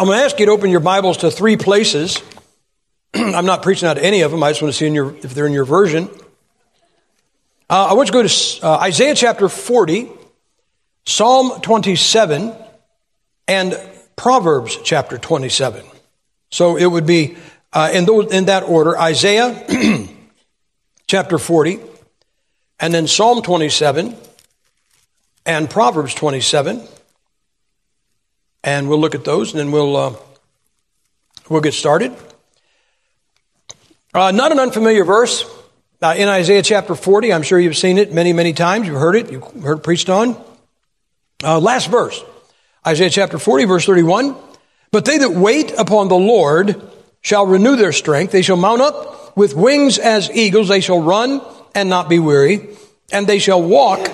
I'm going to ask you to open your Bibles to three places. I'm not preaching out of any of them. I just want to see your, if they're in your version. Uh, I want you to go to uh, Isaiah chapter 40, Psalm 27, and Proverbs chapter 27. So it would be uh, in, those, in that order Isaiah chapter 40, and then Psalm 27, and Proverbs 27 and we'll look at those, and then we'll uh, we'll get started. Uh, not an unfamiliar verse uh, in Isaiah chapter 40. I'm sure you've seen it many, many times. You've heard it. You've heard it preached on. Uh, last verse, Isaiah chapter 40, verse 31. But they that wait upon the Lord shall renew their strength. They shall mount up with wings as eagles. They shall run and not be weary, and they shall walk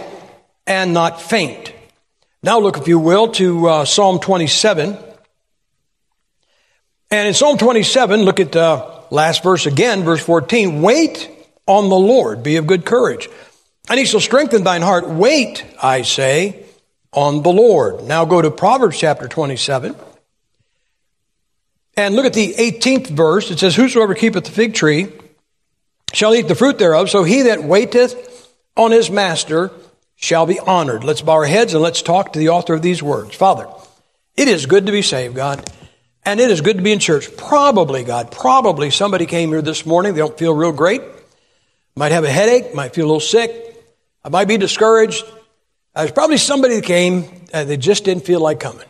and not faint. Now look, if you will, to uh, Psalm 27. And in Psalm 27, look at uh, last verse again, verse 14. Wait on the Lord, be of good courage, and he shall strengthen thine heart. Wait, I say, on the Lord. Now go to Proverbs chapter 27. And look at the 18th verse. It says, Whosoever keepeth the fig tree shall eat the fruit thereof. So he that waiteth on his master shall be honored. Let's bow our heads and let's talk to the author of these words. Father, it is good to be saved, God. And it is good to be in church. Probably, God, probably somebody came here this morning. They don't feel real great. Might have a headache, might feel a little sick. I might be discouraged. There's probably somebody that came and they just didn't feel like coming,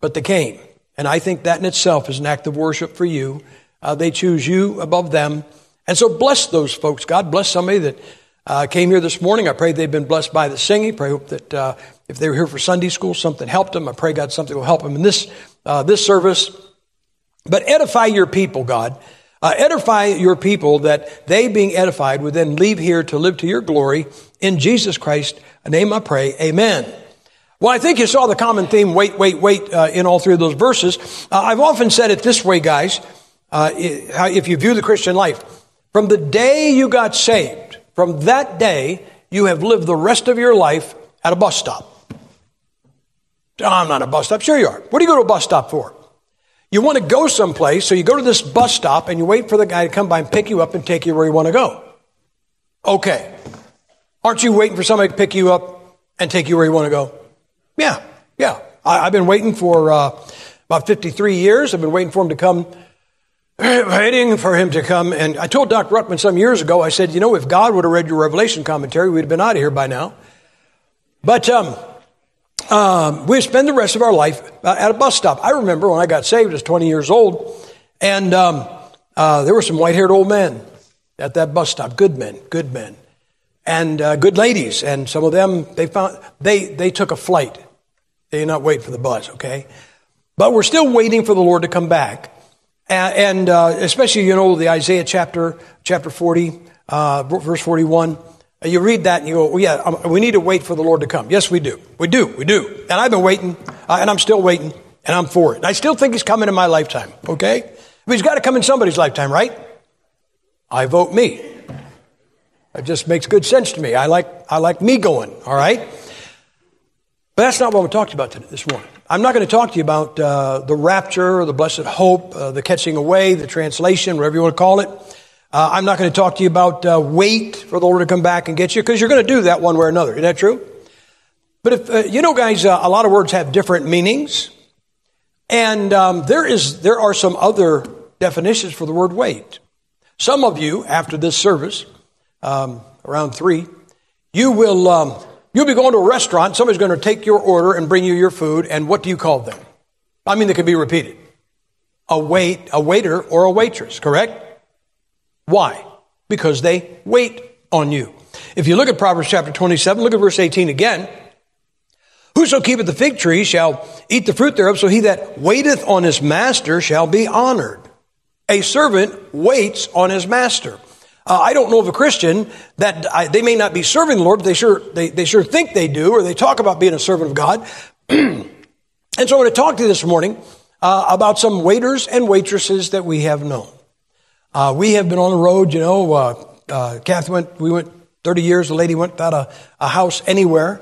but they came. And I think that in itself is an act of worship for you. Uh, they choose you above them. And so bless those folks, God. Bless somebody that uh, came here this morning. I pray they've been blessed by the singing. Pray hope that uh, if they were here for Sunday school, something helped them. I pray God something will help them in this uh, this service. But edify your people, God. Uh, edify your people that they, being edified, would then leave here to live to your glory. In Jesus Christ. name, I pray. Amen. Well, I think you saw the common theme, wait, wait, wait, uh, in all three of those verses. Uh, I've often said it this way, guys, if you view the Christian life. From the day you got saved, from that day, you have lived the rest of your life at a bus stop. Oh, I'm not a bus stop. Sure you are. What do you go to a bus stop for? You want to go someplace, so you go to this bus stop and you wait for the guy to come by and pick you up and take you where you want to go. Okay. Aren't you waiting for somebody to pick you up and take you where you want to go? Yeah, yeah. I, have been waiting for uh, about 53 years. I've been waiting for him to come waiting for him to come. And I told Dr. Ruckman some years ago, I said, you know, if God would have read your Revelation commentary, we'd have been out of here by now. But um, um, we spend the rest of our life uh, at a bus stop. I remember when I got saved, I was 20 years old, and um, uh, there were some white haired old men at that bus stop. Good men, good men. And uh, good ladies. And some of them, they found, they, they took a flight. They did not wait for the bus, okay? But we're still waiting for the Lord to come back. And, and uh, especially, you know, the Isaiah chapter, chapter 40, uh, verse 41. Uh, you read that and you go, well, yeah, um, we need to wait for the Lord to come. Yes, we do. We do. We do. And I've been waiting, uh, and I'm still waiting, and I'm for it. I still think He's coming in my lifetime, okay? But He's got to come in somebody's lifetime, right? I vote me. It just makes good sense to me. I like, I like me going, all right? But that's not what we're talking about today, this morning. I'm not going to talk to you about uh, the rapture, the blessed hope, uh, the catching away, the translation, whatever you want to call it. Uh, I'm not going to talk to you about uh, wait for the Lord to come back and get you, because you're going to do that one way or another. Isn't that true? But if uh, you know, guys, uh, a lot of words have different meanings, and um, there is there are some other definitions for the word wait. Some of you, after this service, um, around three, you will um, You'll be going to a restaurant, somebody's going to take your order and bring you your food, and what do you call them? I mean, they can be repeated. A wait, a waiter or a waitress, correct? Why? Because they wait on you. If you look at Proverbs chapter 27, look at verse 18 again. Whoso keepeth the fig tree shall eat the fruit thereof, so he that waiteth on his master shall be honored. A servant waits on his master. Uh, I don't know of a Christian that I, they may not be serving the Lord, but they sure, they, they sure think they do, or they talk about being a servant of God. and so I want to talk to you this morning uh, about some waiters and waitresses that we have known. Uh, we have been on the road, you know. Uh, uh, Kathy went, we went 30 years. The lady went without a, a house anywhere.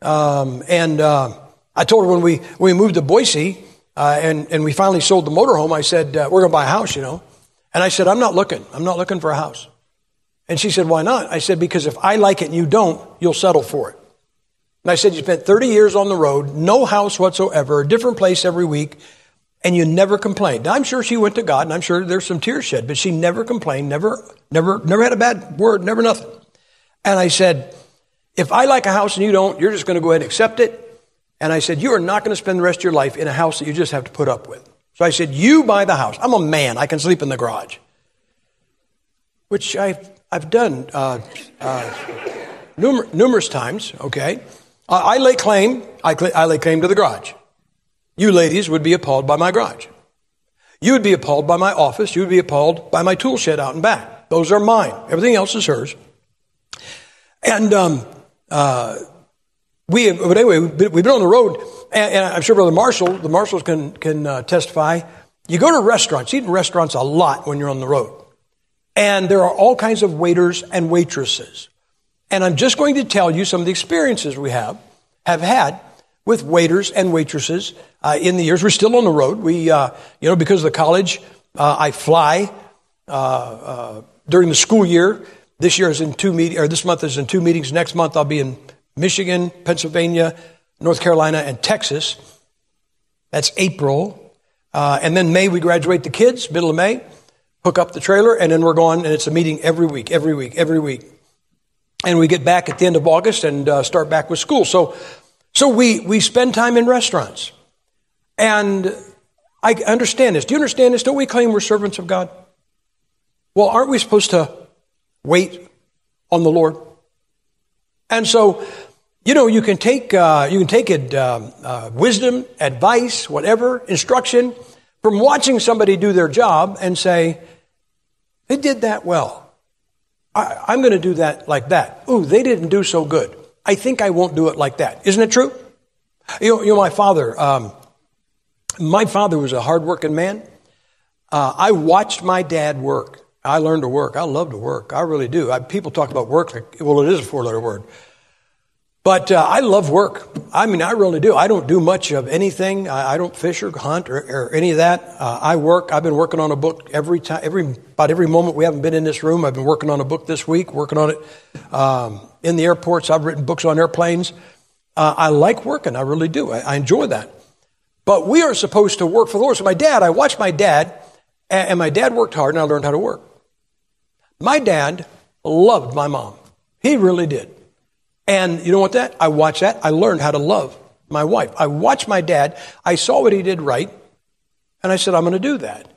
Um, and uh, I told her when we, we moved to Boise, uh, and, and we finally sold the motorhome, I said, we're going to buy a house, you know. And I said, I'm not looking. I'm not looking for a house. And she said, why not? I said, because if I like it and you don't, you'll settle for it. And I said, you spent 30 years on the road, no house whatsoever, a different place every week, and you never complained. Now, I'm sure she went to God, and I'm sure there's some tears shed, but she never complained, never, never, never had a bad word, never nothing. And I said, if I like a house and you don't, you're just going to go ahead and accept it. And I said, you are not going to spend the rest of your life in a house that you just have to put up with. So I said, you buy the house. I'm a man. I can sleep in the garage. Which I've, I've done uh, uh, numer- numerous times, okay? I, I lay claim, I, cl- I lay claim to the garage. You ladies would be appalled by my garage. You would be appalled by my office. You would be appalled by my tool shed out and back. Those are mine. Everything else is hers. And um, uh, we, but anyway, we've been, on the road, and, and, I'm sure Brother Marshall, the Marshalls can can uh, testify. You go to restaurants, eat in restaurants a lot when you're on the road, and there are all kinds of waiters and waitresses. And I'm just going to tell you some of the experiences we have have had with waiters and waitresses uh, in the years. We're still on the road. We, uh, you know, because of the college, uh, I fly uh, uh, during the school year. This year is in two meetings, or this month is in two meetings. Next month I'll be in Michigan, Pennsylvania, North Carolina, and Texas. That's April. Uh, and then May we graduate the kids, middle of May, hook up the trailer, and then we're gone. And it's a meeting every week, every week, every week and we get back at the end of August and uh, start back with school. So, so we, we spend time in restaurants. And I understand this. Do you understand this? Don't we claim we're servants of God? Well, aren't we supposed to wait on the Lord? And so, you know, you can take, uh, you can take it, uh, uh, wisdom, advice, whatever, instruction from watching somebody do their job and say, they did that well. I, am going to do that like that. Ooh, they didn't do so good. I think I won't do it like that. Isn't it true? You know, you know my father, um, my father was a hardworking man. Uh, I watched my dad work. I learned to work. I love to work. I really do. I, people talk about work like, well, it is a four letter word. But uh, I love work. I mean, I really do. I don't do much of anything. I, I don't fish or hunt or, or any of that. Uh, I work. I've been working on a book every time, every about every moment we haven't been in this room. I've been working on a book this week, working on it um, in the airports. I've written books on airplanes. Uh, I like working. I really do. I, I, enjoy that. But we are supposed to work for the Lord. So my dad, I watched my dad, and, and my dad worked hard, and I learned how to work. My dad loved my mom. He really did. And you know what that? I watched that. I learned how to love my wife. I watched my dad. I saw what he did right. And I said, I'm going to do that.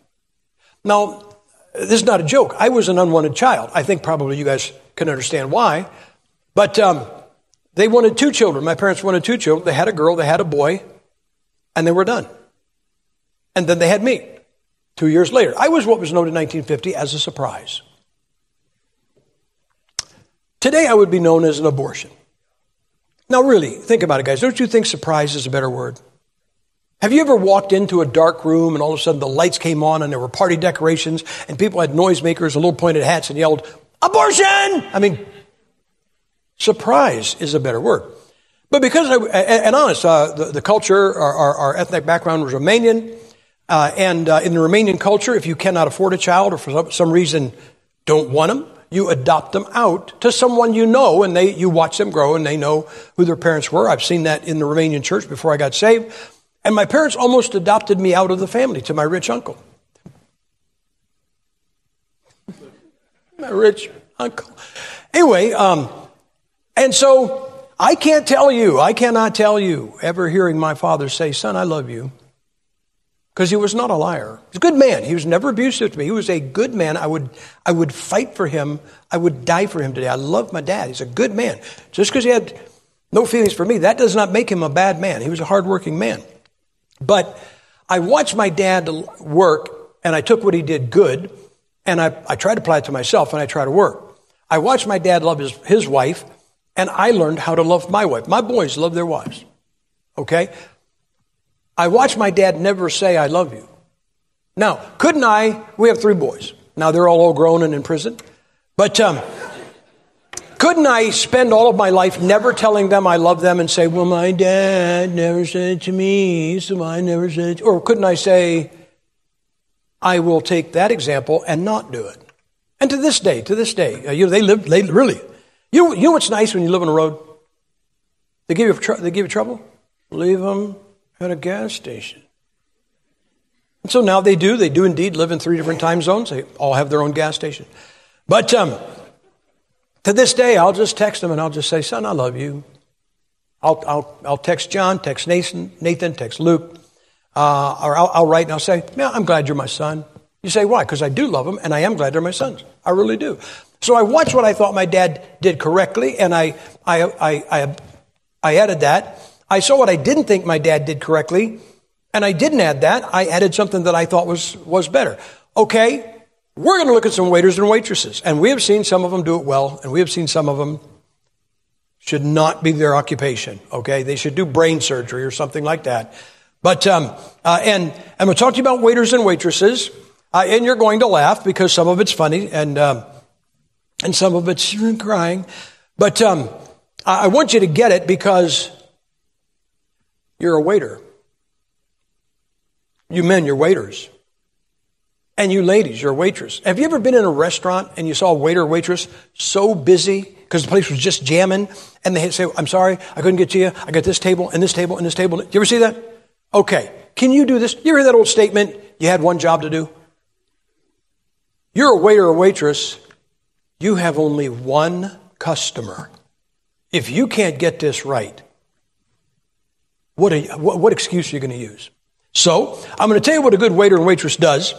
Now, this is not a joke. I was an unwanted child. I think probably you guys can understand why. But um, they wanted two children. My parents wanted two children. They had a girl, they had a boy, and they were done. And then they had me two years later. I was what was known in 1950 as a surprise. Today, I would be known as an abortion. Now, really, think about it, guys. Don't you think surprise is a better word? Have you ever walked into a dark room and all of a sudden the lights came on and there were party decorations and people had noisemakers and little pointed hats and yelled, abortion! I mean, surprise is a better word. But because, I, and honest, uh, the, the, culture, our, our, our, ethnic background was Romanian. Uh, and uh, in the Romanian culture, if you cannot afford a child or for some reason don't want them, you adopt them out to someone you know and they, you watch them grow and they know who their parents were. I've seen that in the Romanian church before I got saved. And my parents almost adopted me out of the family to my rich uncle. my rich uncle. Anyway, um, and so I can't tell you, I cannot tell you ever hearing my father say, Son, I love you because he was not a liar. He's a good man. He was never abusive to me. He was a good man. I would, I would fight for him. I would die for him today. I love my dad. He's a good man. Just because he had no feelings for me, that does not make him a bad man. He was a hardworking man. But I watched my dad work, and I took what he did good, and I, I tried to apply it to myself, and I try to work. I watched my dad love his, his wife, and I learned how to love my wife. My boys love their wives. Okay? I watched my dad never say, I love you. Now, couldn't I? We have three boys. Now they're all, old grown and in prison. But um, Couldn't I spend all of my life never telling them I love them and say, well, my dad never said it to me, so I never said it. Or couldn't I say, I will take that example and not do it? And to this day, to this day, uh, you know, they live, they really, you you know what's nice when you live on a road? They give you, they give you trouble? Leave them at a gas station. And so now they do. They do indeed live in three different time zones. They all have their own gas station. But um, to this day, I'll just text them and I'll just say, son, I love you. I'll, I'll, I'll text John, text Nathan, Nathan text Luke, uh, or I'll, I'll write and I'll say, yeah, I'm glad you're my son. You say, why? Because I do love them and I am glad they're my sons. I really do. So I watched what I thought my dad did correctly and I, I, I, I, I added that. I saw what I didn't think my dad did correctly and I didn't add that. I added something that I thought was, was better. Okay, we're going to look at some waiters and waitresses, and we have seen some of them do it well, and we have seen some of them should not be their occupation. Okay, they should do brain surgery or something like that. But um, uh, and I'm going to talk to you about waiters and waitresses, uh, and you're going to laugh because some of it's funny and um, and some of it's crying. But um, I want you to get it because you're a waiter. You men, you're waiters. And you ladies, you're a waitress. Have you ever been in a restaurant and you saw a waiter or waitress so busy because the place was just jamming and they say, I'm sorry, I couldn't get to you. I got this table and this table and this table. You ever see that? Okay. Can you do this? You hear that old statement? You had one job to do? You're a waiter or waitress. You have only one customer. If you can't get this right, what, you, what, what excuse are you going to use? So, I'm going to tell you what a good waiter and waitress does.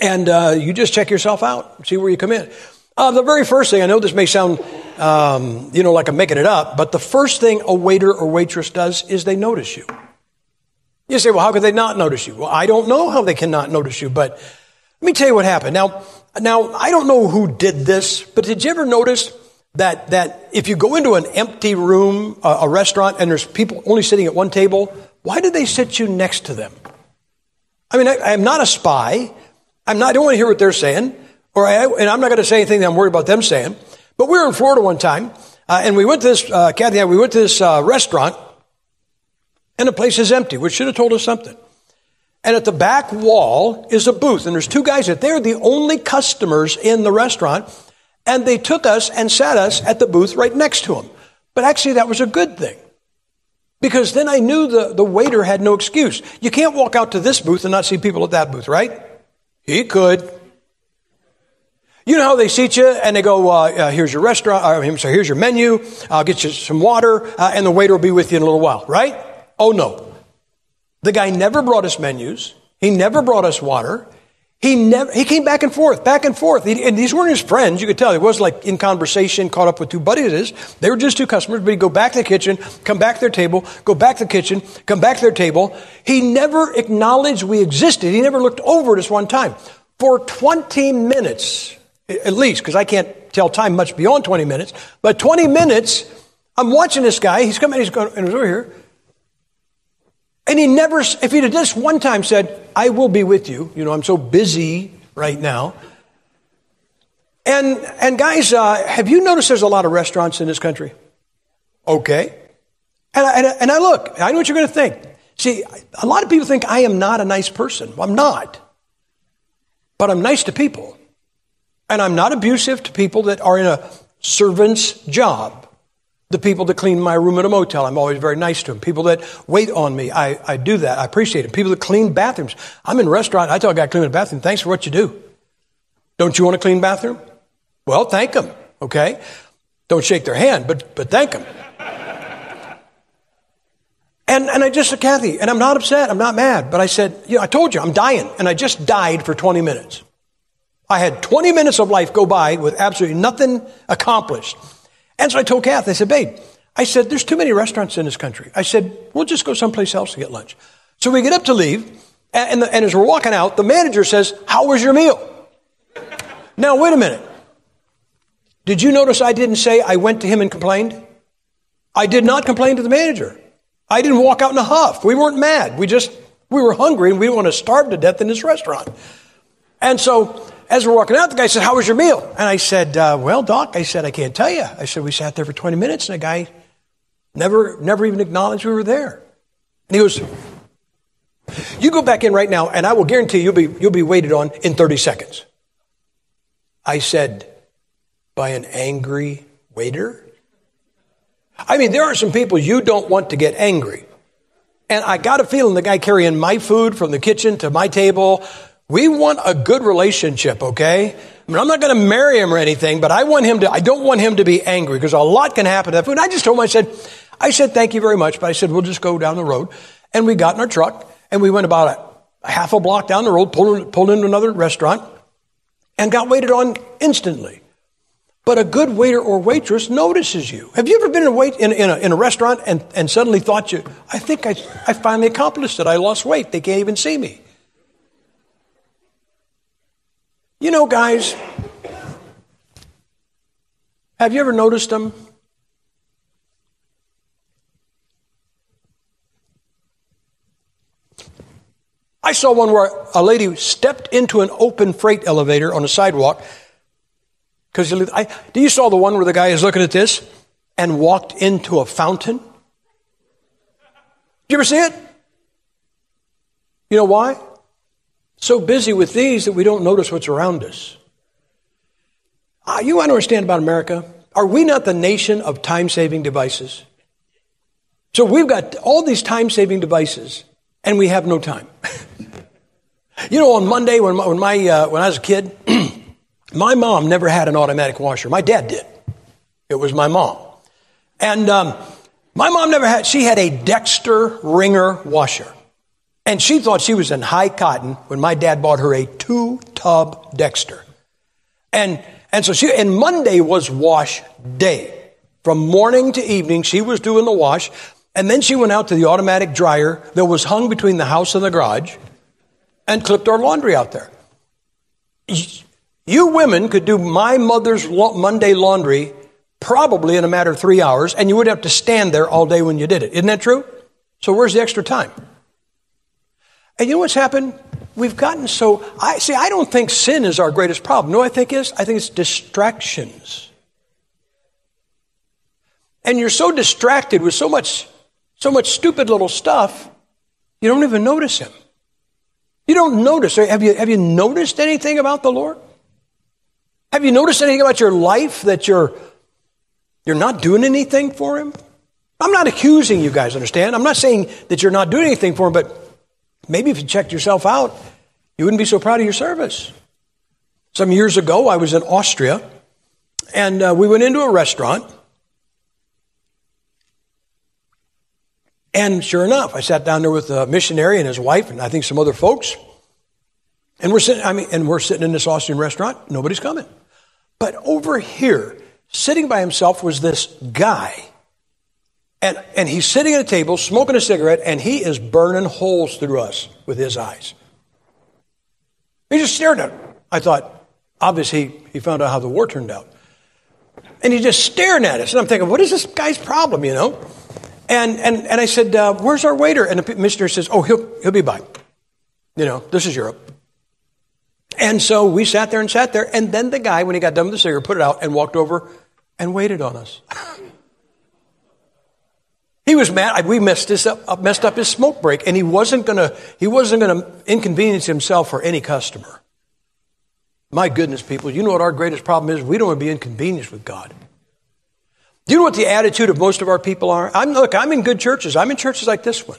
And uh, you just check yourself out, see where you come in. Uh, the very first thing, I know this may sound, um, you know, like I'm making it up, but the first thing a waiter or waitress does is they notice you. You say, well, how could they not notice you? Well, I don't know how they cannot notice you, but let me tell you what happened. Now, now I don't know who did this, but did you ever notice that that if you go into an empty room, a, a restaurant, and there's people only sitting at one table, why do they sit you next to them? I mean, I, I am not a spy. I'm not, I don't want to hear what they're saying, or I, and I'm not going to say anything that I'm worried about them saying. But we were in Florida one time, uh, and we went to this, uh, Kathy and I, we went to this uh, restaurant, and the place is empty, which should have told us something. And at the back wall is a booth, and there's two guys that they're the only customers in the restaurant, and they took us and sat us at the booth right next to him. But actually, that was a good thing. Because then I knew the, the waiter had no excuse. You can't walk out to this booth and not see people at that booth, right? He could. You know how they seat you and they go, uh, uh, here's your restaurant, uh, sorry, here's your menu, I'll get you some water, uh, and the waiter will be with you in a little while, right? Oh no. The guy never brought us menus. He never brought us water. He never, he came back and forth, back and forth. He, and these weren't his friends. You could tell he was like in conversation, caught up with two buddies. They were just two customers, but he'd go back to the kitchen, come back to their table, go back to the kitchen, come back to their table. He never acknowledged we existed. He never looked over at us one time. For 20 minutes, at least, because I can't tell time much beyond 20 minutes, but 20 minutes, I'm watching this guy. He's coming, he's going, and he's over here. And he never, if he'd have just one time said, I will be with you, you know, I'm so busy right now. And, and guys, uh, have you noticed there's a lot of restaurants in this country? Okay. And I, and I, and I look, I know what you're going to think. See, a lot of people think I am not a nice person. I'm not. But I'm nice to people. And I'm not abusive to people that are in a servant's job. The people that clean my room at a motel, I'm always very nice to them. People that wait on me, I, I do that. I appreciate it. People that clean bathrooms. I'm in a restaurant. I tell a guy cleaning a bathroom, thanks for what you do. Don't you want a clean bathroom? Well, thank them, okay? Don't shake their hand, but, but thank them. And, and I just said, Kathy, and I'm not upset, I'm not mad, but I said, you know, I told you, I'm dying, and I just died for 20 minutes. I had 20 minutes of life go by with absolutely nothing accomplished. And so I told Kath, I said, babe, I said, there's too many restaurants in this country. I said, we'll just go someplace else to get lunch. So we get up to leave, and, the, and as we're walking out, the manager says, how was your meal? now, wait a minute. Did you notice I didn't say I went to him and complained? I did not complain to the manager. I didn't walk out in a huff. We weren't mad. We just, we were hungry and we didn't want to starve to death in this restaurant. And so as we're walking out, the guy said, How was your meal? And I said, uh, Well, Doc, I said, I can't tell you. I said, We sat there for 20 minutes and the guy never, never even acknowledged we were there. And he goes, You go back in right now and I will guarantee you'll be, you'll be waited on in 30 seconds. I said, By an angry waiter? I mean, there are some people you don't want to get angry. And I got a feeling the guy carrying my food from the kitchen to my table, we want a good relationship, okay? I mean, I'm not going to marry him or anything, but I want him to, I don't want him to be angry because a lot can happen food. And I just told him, I said, I said, thank you very much, but I said, we'll just go down the road. And we got in our truck and we went about a, a half a block down the road, pulled, pulled into another restaurant and got waited on instantly. But a good waiter or waitress notices you. Have you ever been in a, wait, in, in, a, in a restaurant and, and suddenly thought you, I think I, I finally accomplished it. I lost weight. They can't even see me. You know, guys, have you ever noticed them? I saw one where a lady stepped into an open freight elevator on a sidewalk because do you saw the one where the guy is looking at this and walked into a fountain? Did you ever see it? You know why? So busy with these that we don't notice what's around us. Uh, you understand about America? Are we not the nation of time saving devices? So we've got all these time saving devices and we have no time. you know, on Monday when my, when, my, uh, when I was a kid, My mom never had an automatic washer. My dad did. It was my mom. And um, my mom never had, she had a Dexter Wringer washer. And she thought she was in high cotton when my dad bought her a two tub Dexter. And, and so she, and Monday was wash day. From morning to evening, she was doing the wash. And then she went out to the automatic dryer that was hung between the house and the garage and clipped our laundry out there. You women could do my mother's Monday laundry probably in a matter of three hours, and you wouldn't have to stand there all day when you did it. Isn't that true? So where's the extra time? And you know what's happened? We've gotten so I see I don't think sin is our greatest problem. No, I think is I think it's distractions. And you're so distracted with so much so much stupid little stuff, you don't even notice him. You don't notice. Have you have you noticed anything about the Lord? Have you noticed anything about your life that you're, you're not doing anything for Him? I'm not accusing you guys, understand? I'm not saying that you're not doing anything for Him, but maybe if you checked yourself out, you wouldn't be so proud of your service. Some years ago, I was in Austria, and uh, we went into a restaurant. And sure enough, I sat down there with a missionary and his wife, and I think some other folks. And we're sitting, I mean, and we're sitting in this Austrian restaurant. Nobody's coming. But over here, sitting by himself was this guy. And, and he's sitting at a table, smoking a cigarette, and he is burning holes through us with his eyes. He just stared at him. I thought, obviously, he found out how the war turned out. And he's just staring at us. And I'm thinking, what is this guy's problem, you know? And, and, and I said, uh, where's our waiter? And the missionary says, oh, he'll, he'll be by. You know, this is Europe. And so we sat there and sat there. And then the guy, when he got done with the cigarette, put it out and walked over and waited on us. he was mad. We messed, this up, messed up his smoke break, and he wasn't going to he wasn't to inconvenience himself for any customer. My goodness, people, you know what our greatest problem is? We don't want to be inconvenienced with God. Do you know what the attitude of most of our people are? I'm, look, I'm in good churches. I'm in churches like this one.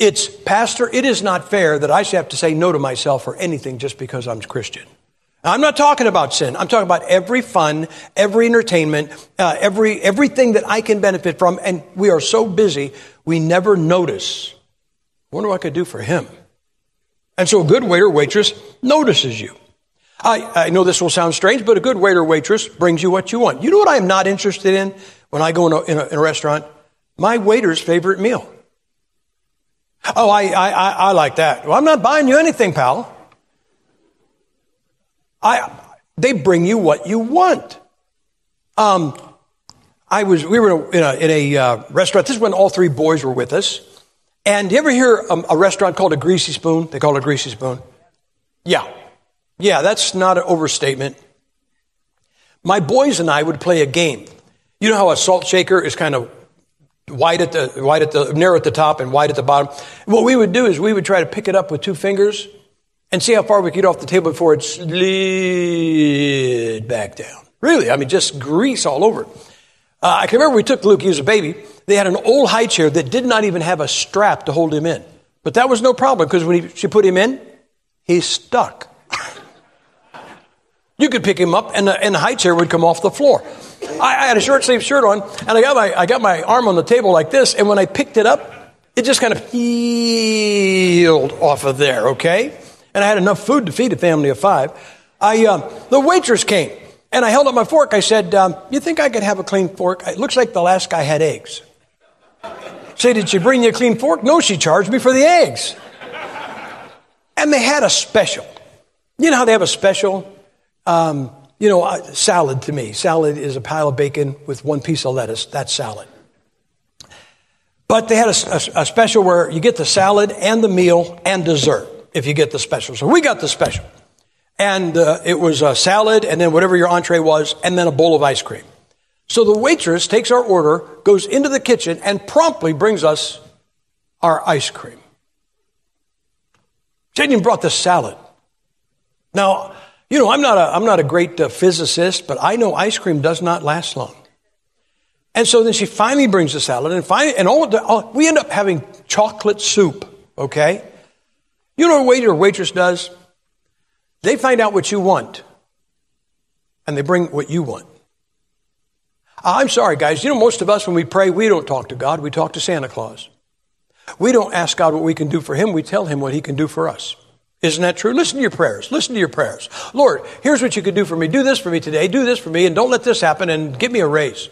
It's, Pastor, it is not fair that I should have to say no to myself for anything just because I'm Christian. I'm not talking about sin. I'm talking about every fun, every entertainment, uh, every, everything that I can benefit from. And we are so busy, we never notice. I wonder what I could do for him. And so a good waiter waitress notices you. I, I know this will sound strange, but a good waiter waitress brings you what you want. You know what I'm not interested in when I go in a, in a, in a restaurant? My waiter's favorite meal. Oh, I, I, I like that. Well, I'm not buying you anything, pal. I, they bring you what you want. Um, I was, we were in a, in a uh, restaurant. This is when all three boys were with us. And you ever hear a, a restaurant called a greasy spoon? They call it a greasy spoon. Yeah. Yeah, that's not an overstatement. My boys and I would play a game. You know how a salt shaker is kind of wide at the wide at the narrow at the top and wide at the bottom. What we would do is we would try to pick it up with two fingers and see how far we get off the table before it slid back down. Really, I mean, just grease all over. Uh, I can remember we took Luke, he was a baby. They had an old high chair that did not even have a strap to hold him in. But that was no problem because when he, she put him in, he stuck. you could pick him up and the, and the high chair would come off the floor. I, I had a short sleeve shirt on, and I got, my, I got my arm on the table like this, and when I picked it up, it just kind of peeled off of there, okay? And I had enough food to feed a family of five. I, uh, the waitress came, and I held up my fork. I said, um, You think I could have a clean fork? It looks like the last guy had eggs. Say, did she bring you a clean fork? No, she charged me for the eggs. And they had a special. You know how they have a special? Um, you know, uh, salad to me. Salad is a pile of bacon with one piece of lettuce. That's salad. But they had a, a, a special where you get the salad and the meal and dessert if you get the special. So we got the special. And uh, it was a salad and then whatever your entree was and then a bowl of ice cream. So the waitress takes our order, goes into the kitchen, and promptly brings us our ice cream. Jaden brought the salad. Now, you know, I'm not a, I'm not a great uh, physicist, but I know ice cream does not last long. And so then she finally brings the salad, and finally, and all, the, all we end up having chocolate soup. Okay, you know what a waiter or waitress does? They find out what you want, and they bring what you want. Uh, I'm sorry, guys. You know, most of us, when we pray, we don't talk to God, we talk to Santa Claus. We don't ask God what we can do for Him, we tell Him what He can do for us. Isn't that true? Listen to your prayers. Listen to your prayers. Lord, here's what you could do for me. Do this for me today. Do this for me, and don't let this happen, and give me a raise.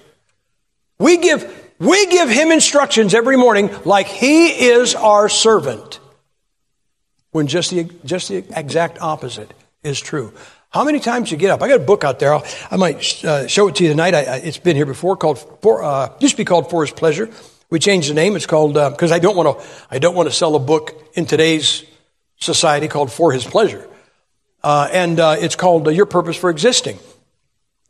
We give, we give Him instructions every morning like He is our servant, when just the, just the exact opposite is true. How many times you get up? I got a book out there. I'll, i might uh, show it to you tonight. I, I, it's been here before. Called for, uh, used to be called For His Pleasure. We changed the name. It's called because uh, I don't want to. I don't want to sell a book in today's society called For His Pleasure, uh, and uh, it's called uh, Your Purpose for Existing.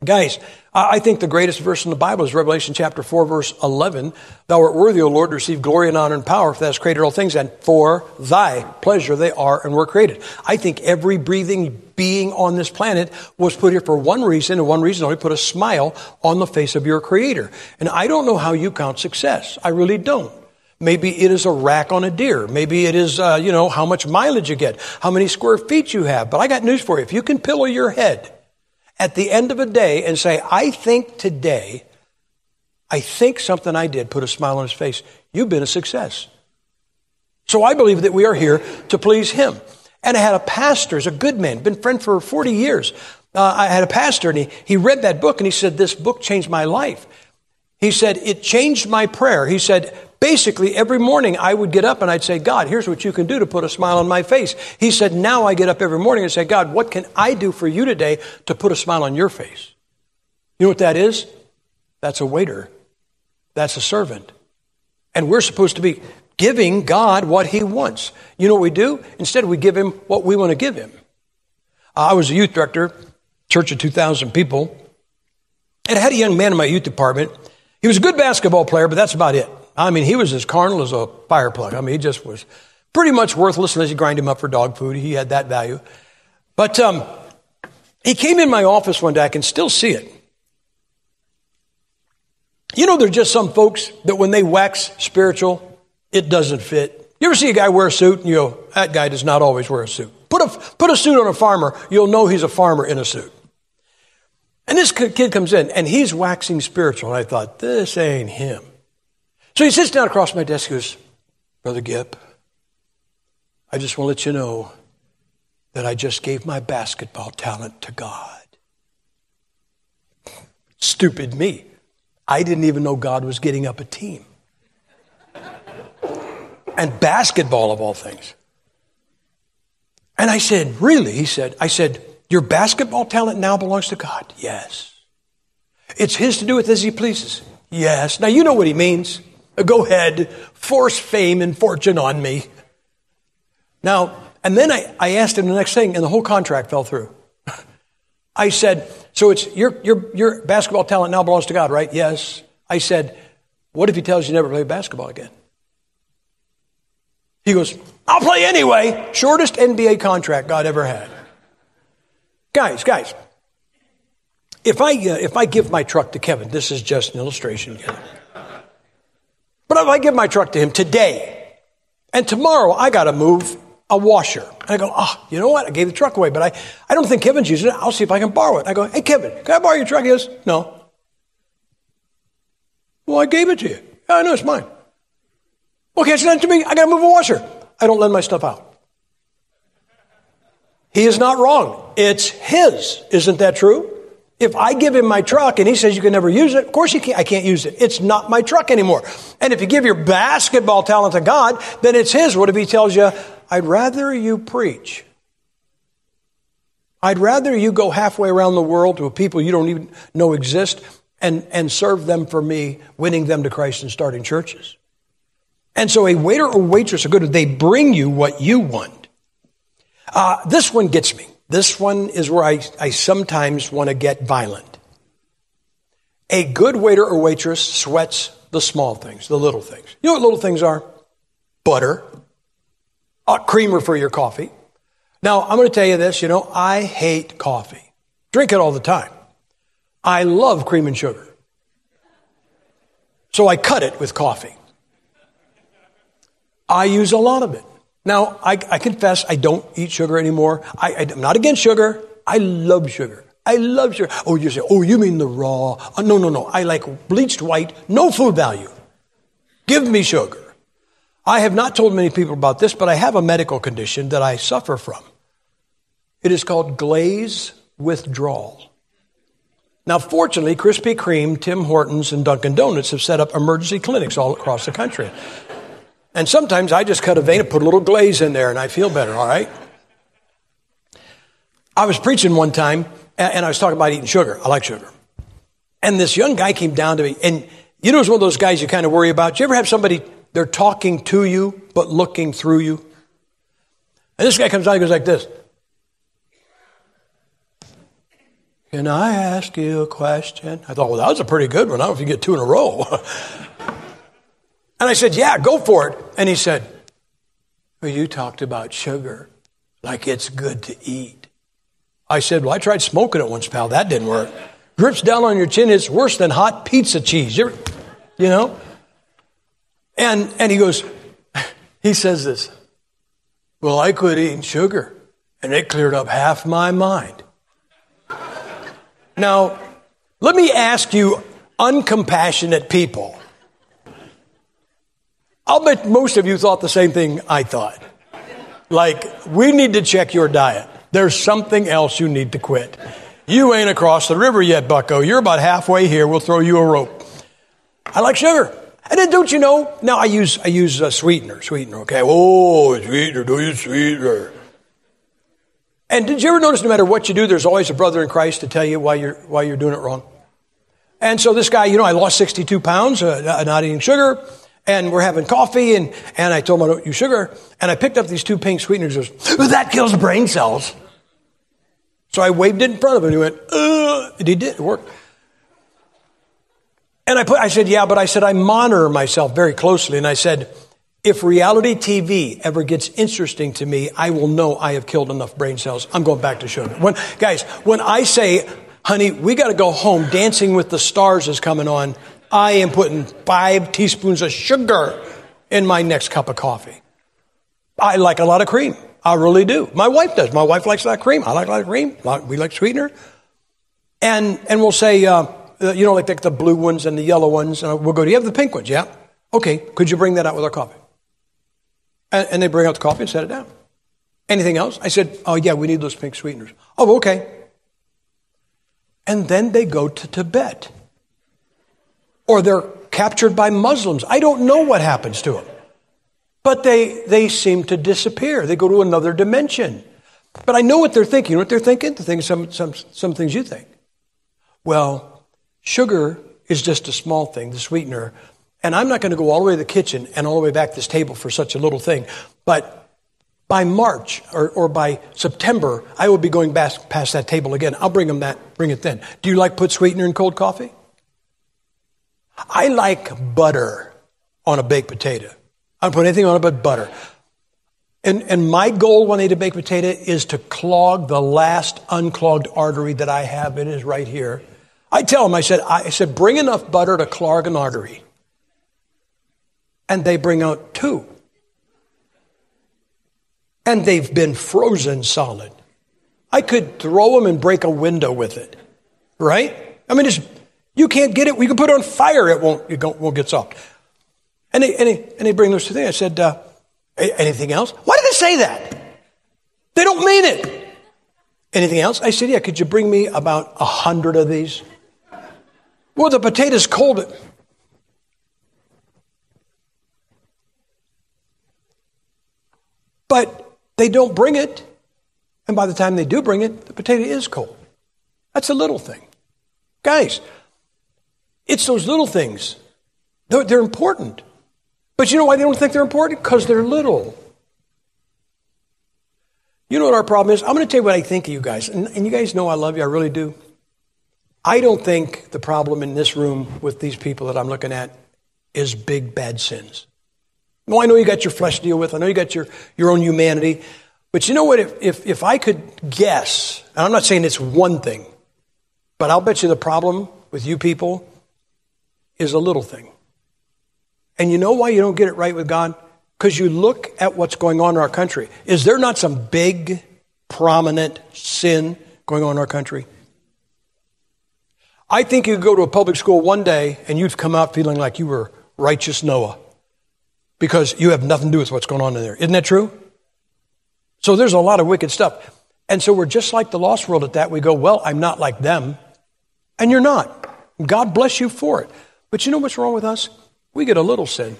Guys, I think the greatest verse in the Bible is Revelation chapter 4, verse 11. Thou art worthy, O Lord, to receive glory and honor and power, for thou hast created all things, and for thy pleasure they are and were created. I think every breathing being on this planet was put here for one reason, and one reason only put a smile on the face of your Creator. And I don't know how you count success. I really don't. Maybe it is a rack on a deer. Maybe it is, uh, you know, how much mileage you get, how many square feet you have. But I got news for you. If you can pillow your head at the end of a day and say, I think today, I think something I did put a smile on his face, you've been a success. So I believe that we are here to please him. And I had a pastor, he's a good man, been friend for 40 years. Uh, I had a pastor and he, he read that book and he said, This book changed my life. He said, It changed my prayer. He said, Basically, every morning I would get up and I'd say, God, here's what you can do to put a smile on my face. He said, Now I get up every morning and say, God, what can I do for you today to put a smile on your face? You know what that is? That's a waiter, that's a servant. And we're supposed to be giving God what He wants. You know what we do? Instead, we give Him what we want to give Him. I was a youth director, church of 2,000 people, and I had a young man in my youth department. He was a good basketball player, but that's about it. I mean, he was as carnal as a fireplug. I mean, he just was pretty much worthless unless you grind him up for dog food. He had that value. But um, he came in my office one day. I can still see it. You know, there are just some folks that when they wax spiritual, it doesn't fit. You ever see a guy wear a suit and you go, that guy does not always wear a suit. Put a, put a suit on a farmer, you'll know he's a farmer in a suit. And this kid comes in and he's waxing spiritual. And I thought, this ain't him. So he sits down across my desk and goes, Brother Gipp, I just want to let you know that I just gave my basketball talent to God. Stupid me. I didn't even know God was getting up a team. And basketball, of all things. And I said, Really? He said, I said, Your basketball talent now belongs to God? Yes. It's His to do with as He pleases? Yes. Now, you know what He means. Go ahead, force fame and fortune on me. Now, And then I, I asked him the next thing, and the whole contract fell through. I said, So it's your, your, your basketball talent now belongs to God, right? Yes. I said, What if he tells you never play basketball again? He goes, I'll play anyway. Shortest NBA contract God ever had. Guys, guys, if I, uh, if I give my truck to Kevin, this is just an illustration. But if I give my truck to him today, and tomorrow I got to move a washer, and I go, oh, you know what? I gave the truck away, but I, I don't think Kevin's using it. I'll see if I can borrow it. I go, hey, Kevin, can I borrow your truck? He goes, no. Well, I gave it to you. Yeah, I know it's mine. Well, can't you lend it to me? I got to move a washer. I don't lend my stuff out. He is not wrong. It's his. Isn't that true? If I give him my truck and he says you can never use it, of course you can't, I can't use it. It's not my truck anymore. And if you give your basketball talent to God, then it's his. What if he tells you, I'd rather you preach? I'd rather you go halfway around the world to people you don't even know exist and, and serve them for me, winning them to Christ and starting churches. And so a waiter or waitress are good. They bring you what you want. Uh, this one gets me. This one is where I, I sometimes want to get violent. A good waiter or waitress sweats the small things, the little things. You know what little things are? Butter, a creamer for your coffee. Now, I'm going to tell you this, you know, I hate coffee. Drink it all the time. I love cream and sugar. So I cut it with coffee. I use a lot of it. Now, I, I confess I don't eat sugar anymore. I, am not against sugar. I love sugar. I love sugar. Oh, you say, oh, you mean the raw? Uh, no, no, no. I like bleached white, no food value. Give me sugar. I have not told many people about this, but I have a medical condition that I suffer from. It is called glaze withdrawal. Now, fortunately, Krispy Kreme, Tim Hortons, and Dunkin' Donuts have set up emergency clinics all across the country. And sometimes I just cut a vein and put a little glaze in there and I feel better, all right? I was preaching one time and I was talking about eating sugar. I like sugar. And this young guy came down to me and you know, it's one of those guys you kind of worry about. Do you ever have somebody, they're talking to you, but looking through you? And this guy comes out and goes like this. Can I ask you a question? I thought, well, that was a pretty good one. I don't know if you get two in a row. And I said, Yeah, go for it. And he said, Well, you talked about sugar like it's good to eat. I said, Well, I tried smoking it once, pal. That didn't work. Drips down on your chin. It's worse than hot pizza cheese. You know? And, and he goes, He says this, Well, I quit eating sugar, and it cleared up half my mind. Now, let me ask you, uncompassionate people. I'll bet most of you thought the same thing I thought. Like, we need to check your diet. There's something else you need to quit. You ain't across the river yet, bucko. You're about halfway here. We'll throw you a rope. I like sugar. And then don't you know? Now I use I use a sweetener, sweetener. Okay. Oh, sweetener, do you sweetener? And did you ever notice? No matter what you do, there's always a brother in Christ to tell you why you're why you're doing it wrong. And so this guy, you know, I lost 62 pounds, uh, not eating sugar and we're having coffee, and, and I told him I don't use sugar, and I picked up these two pink sweeteners. Goes, that kills brain cells. So I waved it in front of him, and he went, Ugh. and he did, it worked. And I put, I said, yeah, but I said, I monitor myself very closely, and I said, if reality TV ever gets interesting to me, I will know I have killed enough brain cells. I'm going back to sugar. When, guys, when I say, honey, we got to go home, Dancing with the Stars is coming on, I am putting five teaspoons of sugar in my next cup of coffee. I like a lot of cream. I really do. My wife does. My wife likes a lot of cream. I like a lot of cream. We like sweetener. And, and we'll say, uh, uh you know, like the, the, blue ones and the yellow ones. And we'll go, do you have the pink ones? Yeah. Okay. Could you bring that out with our coffee? And, and they bring out the coffee and set it down. Anything else? I said, oh, yeah, we need those pink sweeteners. Oh, okay. And then they go to Tibet or they're captured by Muslims. I don't know what happens to them. But they, they seem to disappear. They go to another dimension. But I know what they're thinking. You know what they're thinking? They're thinking some, some, some things you think. Well, sugar is just a small thing, the sweetener. And I'm not going to go all the way to the kitchen and all the way back to this table for such a little thing. But by March or, or by September, I will be going past that table again. I'll bring them that, bring it then. Do you like put sweetener in cold coffee? I like butter on a baked potato. I don't put anything on it but butter. And, and my goal when I eat a baked potato is to clog the last unclogged artery that I have. It is right here. I tell them, I said, I said, bring enough butter to clog an artery. And they bring out two. And they've been frozen solid. I could throw them and break a window with it. Right? I mean, you can't get it. We can put it on fire. It won't, it won't get soft. And they, and they, and they bring those to me. I said, uh, anything else? Why did they say that? They don't mean it. Anything else? I said, yeah, could you bring me about a hundred of these? Well, the potatoes cold. But they don't bring it. And by the time they do bring it, the potato is cold. That's a little thing. Guys, it's those little things. They're, they're important. But you know why they don't think they're important? Because they're little. You know what our problem is? I'm going to tell you what I think of you guys. And, and, you guys know I love you, I really do. I don't think the problem in this room with these people that I'm looking at is big, bad sins. No, I know you got your flesh to deal with. I know you got your, your own humanity. But you know what? If, if, if I could guess, and I'm not saying it's one thing, but I'll bet you the problem with you people is a little thing. And you know why you don't get it right with God? Because you look at what's going on in our country. Is there not some big, prominent sin going on in our country? I think you could go to a public school one day and you'd come out feeling like you were righteous Noah because you have nothing to do with what's going on in there. Isn't that true? So there's a lot of wicked stuff. And so we're just like the lost world at that. We go, well, I'm not like them. And you're not. God bless you for it. But you know what's wrong with us? We get a little sin.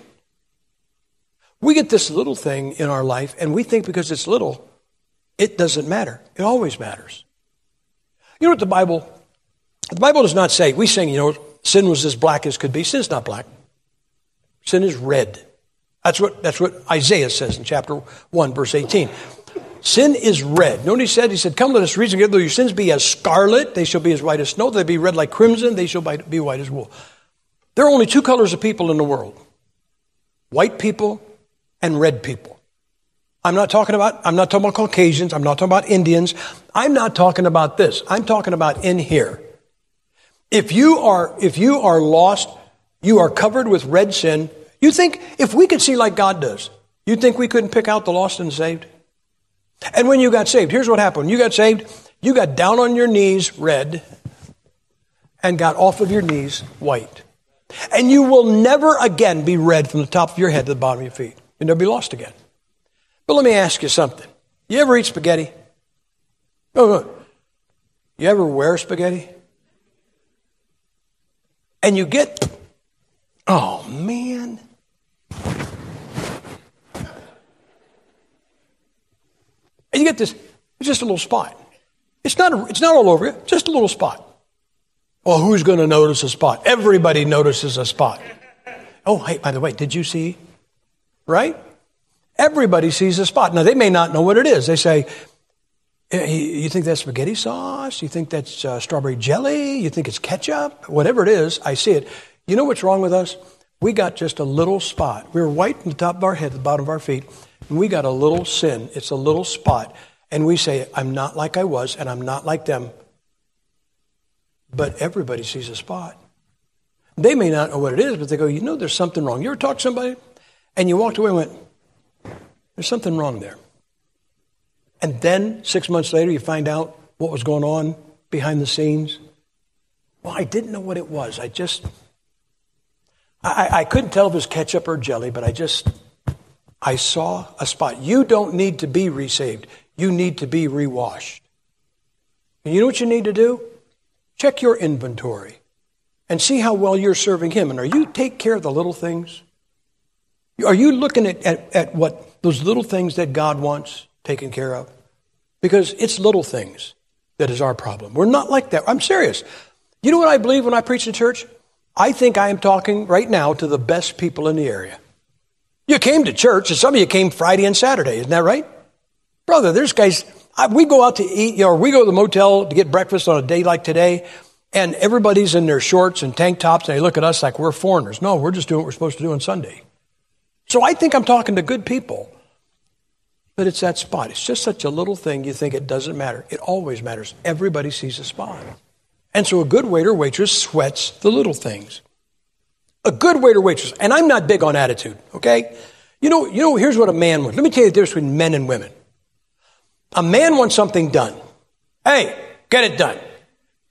We get this little thing in our life, and we think because it's little, it doesn't matter. It always matters. You know what the Bible, the Bible does not say, we sing, you know, sin was as black as could be. Sin's not black. Sin is red. That's what, that's what Isaiah says in chapter 1, verse 18. Sin is red. What he said? He said, Come, let us reason together. Though your sins be as scarlet, they shall be as white as snow. They be red like crimson, they shall be white as wool. There are only two colors of people in the world white people and red people. I'm not talking about, I'm not talking about Caucasians. I'm not talking about Indians. I'm not talking about this. I'm talking about in here. If you are, if you are lost, you are covered with red sin. You think if we could see like God does, you think we couldn't pick out the lost and saved? And when you got saved, here's what happened. You got saved, you got down on your knees red and got off of your knees white. And you will never again be red from the top of your head to the bottom of your feet. You'll never be lost again. But let me ask you something. You ever eat spaghetti? Oh, you ever wear spaghetti? And you get, oh man. And you get this, it's just a little spot. It's not, a, it's not all over you, just a little spot. Well, who's going to notice a spot? Everybody notices a spot. Oh, hey, by the way, did you see? Right? Everybody sees a spot. Now, they may not know what it is. They say, you think that's spaghetti sauce? You think that's uh, strawberry jelly? You think it's ketchup? Whatever it is, I see it. You know what's wrong with us? We got just a little spot. We're white from the top of our head, the bottom of our feet, and we got a little sin. It's a little spot. And we say, I'm not like I was, and I'm not like them. But everybody sees a spot. They may not know what it is, but they go, you know, there's something wrong. You ever talk to somebody and you walked away and went, there's something wrong there. And then six months later, you find out what was going on behind the scenes. Well, I didn't know what it was. I just, I, I couldn't tell if it was ketchup or jelly, but I just, I saw a spot. You don't need to be resaved. You need to be rewashed. And you know what you need to do? Check your inventory and see how well you're serving Him. And are you take care of the little things? Are you looking at, at, at what those little things that God wants taken care of? Because it's little things that is our problem. We're not like that. I'm serious. You know what I believe when I preach in church? I think I am talking right now to the best people in the area. You came to church, and some of you came Friday and Saturday, isn't that right? Brother, there's guys, I, we go out to eat, you know, or we go to the motel to get breakfast on a day like today, and everybody's in their shorts and tank tops, and they look at us like we're foreigners. No, we're just doing what we're supposed to do on Sunday. So I think I'm talking to good people. But it's that spot. It's just such a little thing you think it doesn't matter. It always matters. Everybody sees a spot. And so a good waiter waitress sweats the little things. A good waiter waitress, and I'm not big on attitude, okay? You know, you know, here's what a man wants. Let me tell you the difference between men and women. A man wants something done. Hey, get it done.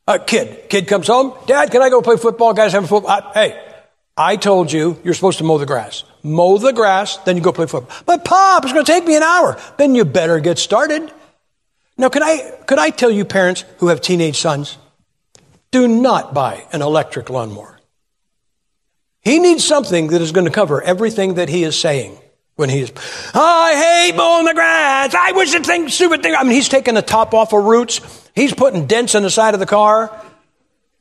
A kid, kid comes home. Dad, can I go play football? Guys having football. I, hey, I told you you're supposed to mow the grass. Mow the grass, then you go play football. But Pop, it's going to take me an hour. Then you better get started. Now, could I, could I tell you parents who have teenage sons? Do not buy an electric lawnmower. He needs something that is going to cover everything that he is saying when he's, is, oh, I hate mowing the grass. I wish the thing, stupid thing. I mean, he's taking the top off of roots. He's putting dents in the side of the car.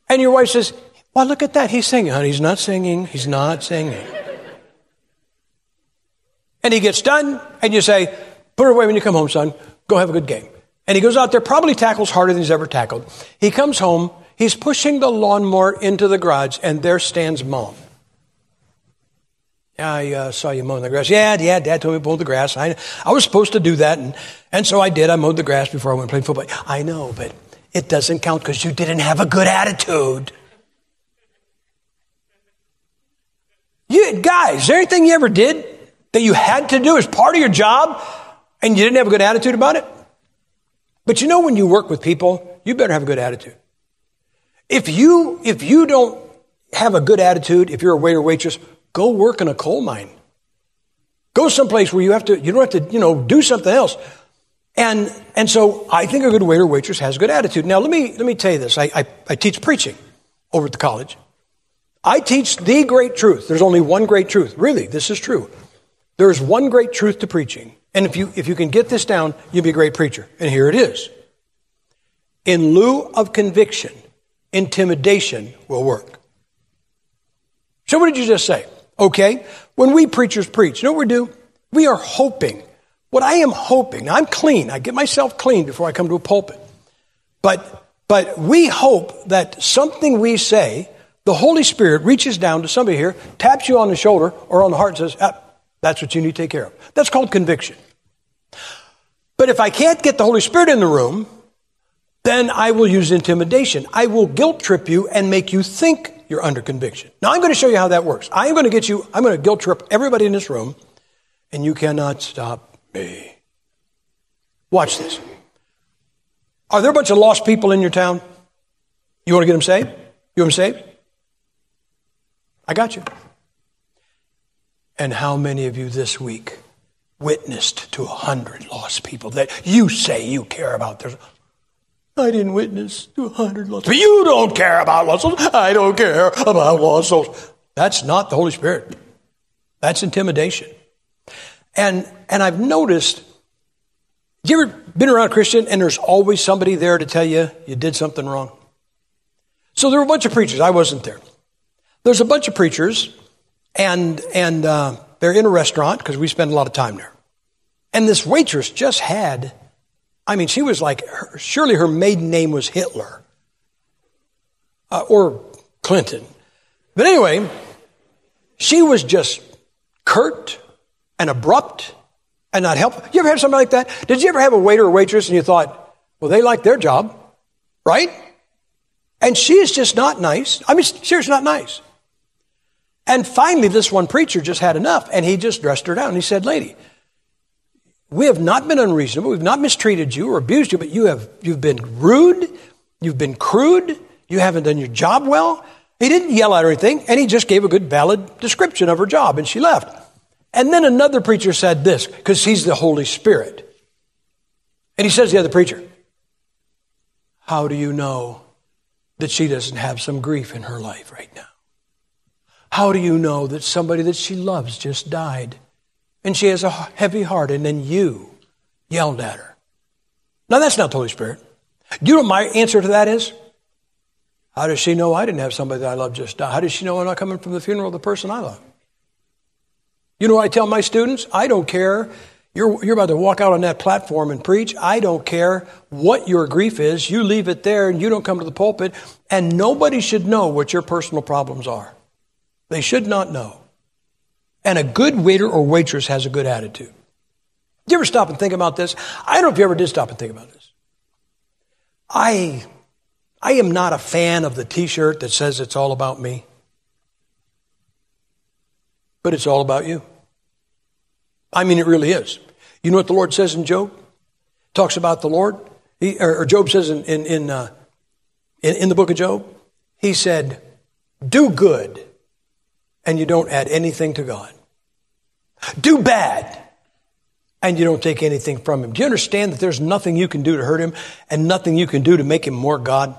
And your wife says, well, look at that. He's singing. Honey, he's not singing. He's not singing. and he gets done, and you say, put her away when you come home, son. Go have a good game. And he goes out there, probably tackles harder than he's ever tackled. He comes home, he's pushing the lawnmower into the garage, and there stands mom. I uh, saw you mowing the grass. Yeah, yeah, dad told me to mow the grass. I, I was supposed to do that, and, and so I did. I mowed the grass before I went to play football. I know, but it doesn't count because you didn't have a good attitude. You, guys, is there anything you ever did that you had to do as part of your job and you didn't have a good attitude about it? But you know, when you work with people, you better have a good attitude. If you, if you don't have a good attitude, if you're a waiter waitress, go work in a coal mine. Go someplace where you have to, you don't have to, you know, do something else. And, and so I think a good waiter waitress has a good attitude. Now, let me, let me tell you this. I, I, I teach preaching over at the college. I teach the great truth. There's only one great truth. Really, this is true. There's one great truth to preaching. And if you, if you can get this down, you'll be a great preacher. And here it is. In lieu of conviction, intimidation will work. So what did you just say? Okay. When we preachers preach, you know what we do? We are hoping. What I am hoping, I'm clean. I get myself clean before I come to a pulpit. But, but we hope that something we say the Holy Spirit reaches down to somebody here, taps you on the shoulder or on the heart and says, ah, That's what you need to take care of. That's called conviction. But if I can't get the Holy Spirit in the room, then I will use intimidation. I will guilt trip you and make you think you're under conviction. Now, I'm going to show you how that works. I am going to get you, I'm going to guilt trip everybody in this room, and you cannot stop me. Watch this. Are there a bunch of lost people in your town? You want to get them saved? You want them saved? I got you. And how many of you this week witnessed to a hundred lost people that you say you care about? There's, I didn't witness to a hundred lost people. You don't care about lost souls. I don't care about lost souls. That's not the Holy Spirit. That's intimidation. And, and I've noticed, you ever been around a Christian and there's always somebody there to tell you you did something wrong? So there were a bunch of preachers. I wasn't there. There's a bunch of preachers, and, and uh, they're in a restaurant because we spend a lot of time there. And this waitress just had, I mean, she was like, surely her maiden name was Hitler uh, or Clinton. But anyway, she was just curt and abrupt and not helpful. You ever have somebody like that? Did you ever have a waiter or waitress and you thought, well, they like their job, right? And she is just not nice. I mean, seriously, not nice. And finally, this one preacher just had enough and he just dressed her down. He said, Lady, we have not been unreasonable. We've not mistreated you or abused you, but you have, you've been rude. You've been crude. You haven't done your job well. He didn't yell at her anything, and he just gave a good, valid description of her job, and she left. And then another preacher said this, because he's the Holy Spirit. And he says to the other preacher, How do you know that she doesn't have some grief in her life right now? How do you know that somebody that she loves just died and she has a heavy heart and then you yelled at her? Now, that's not the Holy Spirit. Do you know what my answer to that is? How does she know I didn't have somebody that I love just die? How does she know I'm not coming from the funeral of the person I love? You know I tell my students? I don't care You're, you're about to walk out on that platform and preach. I don't care what your grief is. You leave it there and you don't come to the pulpit. And nobody should know what your personal problems are. They should not know. And a good waiter or waitress has a good attitude. Do you ever stop and think about this? I don't know if you ever did stop and think about this. I, I am not a fan of the t shirt that says it's all about me, but it's all about you. I mean, it really is. You know what the Lord says in Job? Talks about the Lord. He, or, or, Job says in, in, in, uh, in, in the book of Job, he said, Do good, and you don't add anything to God. Do bad, and you don't take anything from him. Do you understand that there's nothing you can do to hurt him and nothing you can do to make him more God?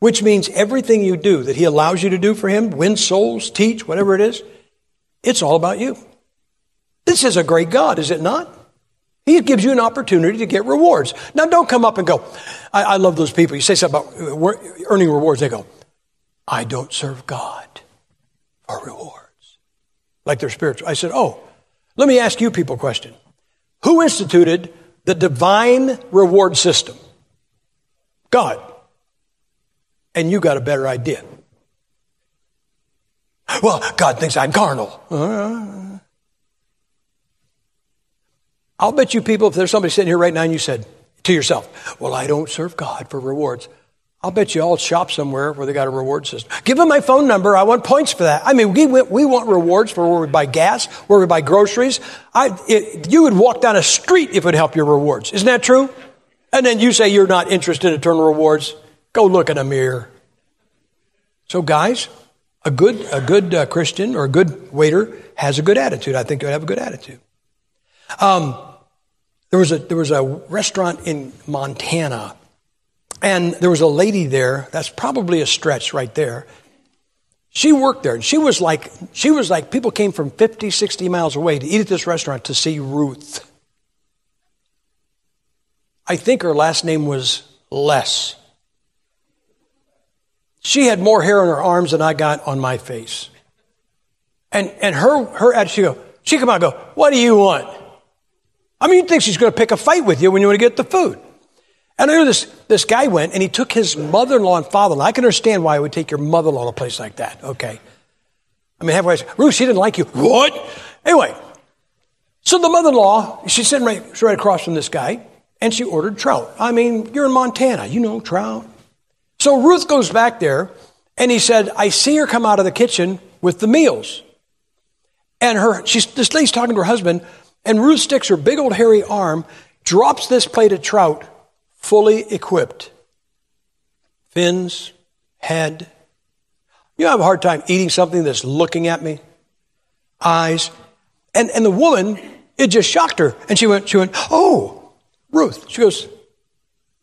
Which means everything you do that he allows you to do for him, win souls, teach, whatever it is, it's all about you. This is a great God, is it not? He gives you an opportunity to get rewards. Now, don't come up and go, I, I love those people. You say something about uh, earning rewards, they go, I don't serve God for rewards. Like they're spiritual. I said, Oh, let me ask you people a question. Who instituted the divine reward system? God. And you got a better idea. Well, God thinks I'm carnal. Uh, I'll bet you people, if there's somebody sitting here right now and you said to yourself, Well, I don't serve God for rewards. I'll bet you all shop somewhere where they got a reward system. Give them my phone number. I want points for that. I mean, we, we want rewards for where we buy gas, where we buy groceries. I, it, you would walk down a street if it would help your rewards. Isn't that true? And then you say you're not interested in eternal rewards. Go look in a mirror. So, guys, a good, a good uh, Christian or a good waiter has a good attitude. I think you have a good attitude. Um, there was a there was a restaurant in Montana and there was a lady there, that's probably a stretch right there. She worked there, and she was like, she was like, people came from 50, 60 miles away to eat at this restaurant to see Ruth. I think her last name was Les. She had more hair on her arms than I got on my face. And, and her, her attitude, she come out and go, what do you want? I mean, you think she's going to pick a fight with you when you want to get the food. And I this, this guy went and he took his mother in law and father in law. I can understand why I would take your mother in law to a place like that. Okay. I mean, halfway, Ruth, she didn't like you. What? Anyway, so the mother in law, she's sitting right, she's right across from this guy, and she ordered trout. I mean, you're in Montana, you know trout. So Ruth goes back there, and he said, I see her come out of the kitchen with the meals. And her, she's, this lady's talking to her husband, and Ruth sticks her big old hairy arm, drops this plate of trout fully equipped. Fins, head. You have a hard time eating something that's looking at me. Eyes. And, and the woman, it just shocked her. And she went, she went, oh, Ruth. She goes,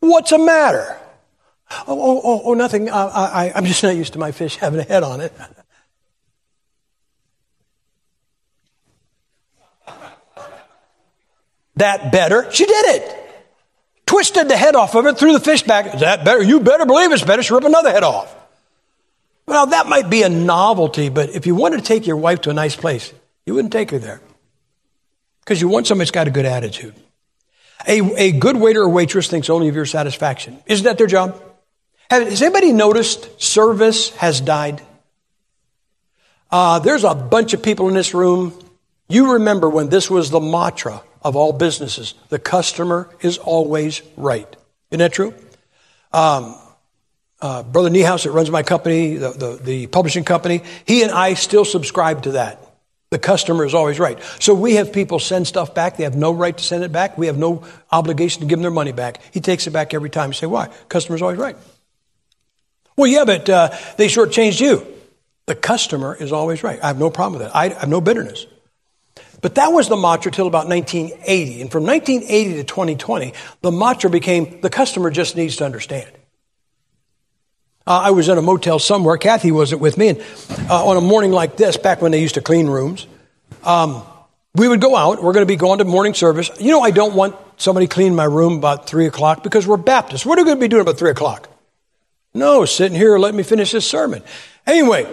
what's the matter? Oh, oh, oh, oh nothing. I, I, I'm just not used to my fish having a head on it. that better? She did it twisted the head off of it, threw the fish back. Is that better? You better believe it's better. She rip another head off. Well, that might be a novelty, but if you wanted to take your wife to a nice place, you wouldn't take her there. Because you want somebody that's got a good attitude. A, a good waiter or waitress thinks only of your satisfaction. Isn't that their job? Has anybody noticed service has died? Uh, there's a bunch of people in this room. You remember when this was the mantra of all businesses. The customer is always right. Isn't that true? Um, uh, Brother Niehaus, that runs my company, the, the, the publishing company, he and I still subscribe to that. The customer is always right. So we have people send stuff back. They have no right to send it back. We have no obligation to give them their money back. He takes it back every time. You say, why? Customer's always right. Well, yeah, but uh, they shortchanged you. The customer is always right. I have no problem with that. I have no bitterness. But that was the mantra till about 1980. And from 1980 to 2020, the mantra became the customer just needs to understand. Uh, I was in a motel somewhere. Kathy wasn't with me. And uh, on a morning like this, back when they used to clean rooms, um, we would go out. We're going to be going to morning service. You know, I don't want somebody cleaning my room about 3 o'clock because we're Baptists. What are we going to be doing about 3 o'clock? No, sitting here, let me finish this sermon. Anyway,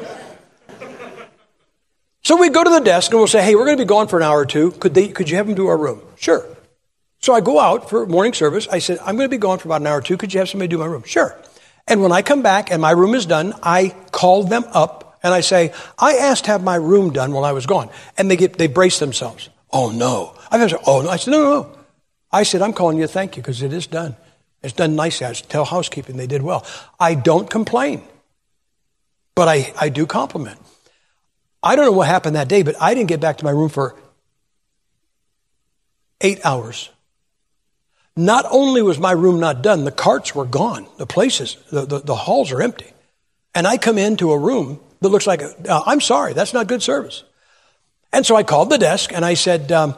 So we go to the desk and we'll say, hey, we're going to be gone for an hour or two. Could, they, could you have them to our room? Sure. So I go out for morning service. I said, I'm going to be gone for about an hour or two. Could you have somebody do my room? Sure. And when I come back and my room is done, I call them up and I say, I asked to have my room done while I was gone. And they get, they brace themselves. Oh no. I said, oh no. I said, no, no, no. I said, I'm calling you thank you because it is done. It's done nicely. I tell housekeeping they did well. I don't complain, but I, I do compliment. I don't know what happened that day, but I didn't get back to my room for eight hours. Not only was my room not done, the carts were gone. The places, the, the, the halls are empty. And I come into a room that looks like, uh, I'm sorry, that's not good service. And so I called the desk and I said, um,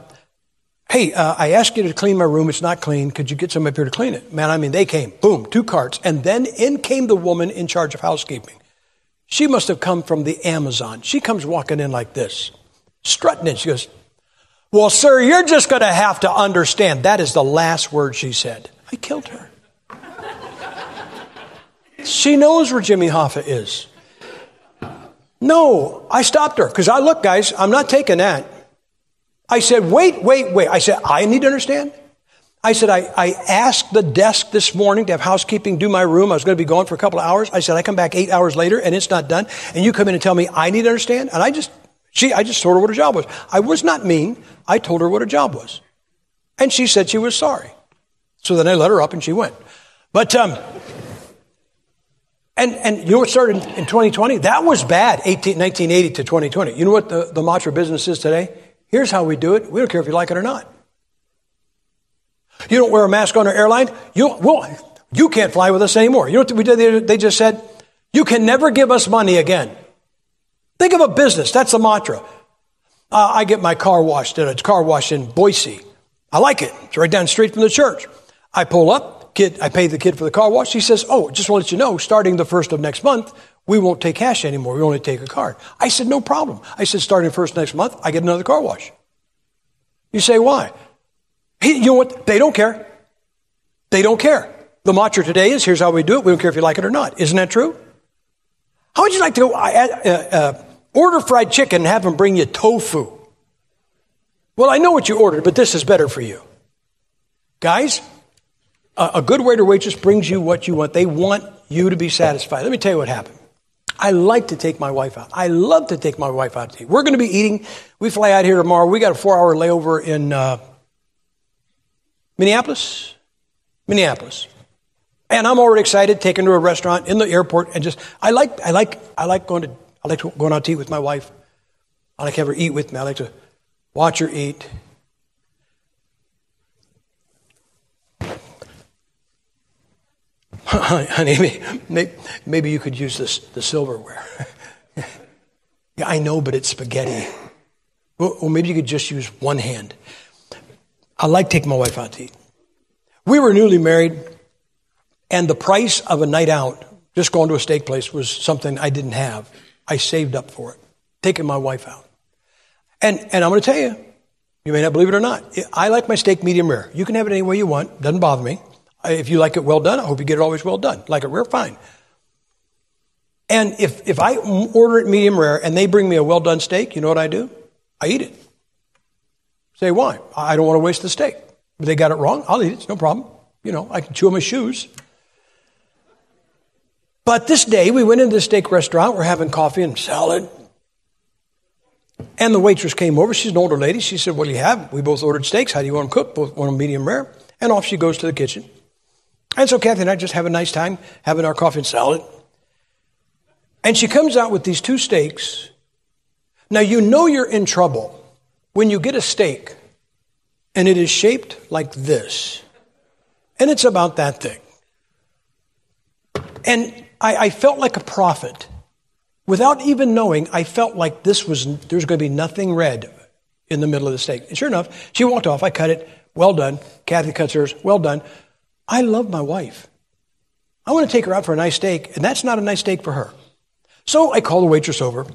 Hey, uh, I asked you to clean my room. It's not clean. Could you get somebody up here to clean it? Man, I mean, they came. Boom, two carts. And then in came the woman in charge of housekeeping. She must have come from the Amazon. She comes walking in like this, strutting in. She goes, Well, sir, you're just going to have to understand. That is the last word she said. I killed her. she knows where Jimmy Hoffa is. No, I stopped her because I look, guys, I'm not taking that. I said, wait, wait, wait. I said, I need to understand. I said, I, I asked the desk this morning to have housekeeping do my room. I was going to be gone for a couple of hours. I said, I come back eight hours later and it's not done. And you come in and tell me I need to understand. And I just, she, I just told her what her job was. I was not mean. I told her what her job was. And she said she was sorry. So then I let her up and she went. But, um, and, and you know what started in, in 2020? That was bad, 18, 1980 to 2020. You know what the, the mantra business is today? Here's how we do it. We don't care if you like it or not. You don't wear a mask on our airline. You, well, you can't fly with us anymore. You know what we did? They just said, you can never give us money again. Think of a business. That's the mantra. Uh, I get my car washed at a car wash in Boise. I like it. It's right down the street from the church. I pull up, kid, I pay the kid for the car wash. He says, Oh, just want to let you know, starting the first of next month, we won't take cash anymore. We only take a card. I said, no problem. I said, starting first next month, I get another car wash. You say, why? He, you know what? They don't care. They don't care. The mantra today is, here's how we do it. We don't care if you like it or not. Isn't that true? How would you like to go uh, uh, order fried chicken and have them bring you tofu? Well, I know what you ordered, but this is better for you. Guys, a, a good waiter waitress brings you what you want. They want you to be satisfied. Let me tell you what happened. I like to take my wife out. I love to take my wife out to eat. We're going to be eating. We fly out here tomorrow. We got a four hour layover in uh, Minneapolis. Minneapolis. And I'm already excited her to a restaurant in the airport and just I like I like I like going to I like going out to eat with my wife. I like to have her eat with me. I like to watch her eat. honey, maybe, maybe you could use this, the silverware. yeah, I know, but it's spaghetti. Or maybe you could just use one hand. I like taking my wife out to eat. We were newly married, and the price of a night out, just going to a steak place, was something I didn't have. I saved up for it, taking my wife out. And, and I'm going to tell you, you may not believe it or not, I like my steak medium rare. You can have it any way you want, doesn't bother me. If you like it well done, I hope you get it always well done. Like it rare, fine. And if, if I order it medium rare and they bring me a well done steak, you know what I do? I eat it. Say why? I don't want to waste the steak. If they got it wrong, I'll eat it. It's no problem. You know, I can chew on my shoes. But this day, we went into the steak restaurant. We're having coffee and salad. And the waitress came over. She's an older lady. She said, What do you have? We both ordered steaks. How do you want them cooked? Both want them medium rare. And off she goes to the kitchen. And so Kathy and I just have a nice time having our coffee and salad. And she comes out with these two steaks. Now, you know you're in trouble when you get a steak and it is shaped like this. And it's about that thing. And I, I felt like a prophet. Without even knowing, I felt like this was, there's going to be nothing red in the middle of the steak. And sure enough, she walked off. I cut it. Well done. Kathy cuts hers. Well done. I love my wife. I want to take her out for a nice steak, and that's not a nice steak for her. So I called the waitress over,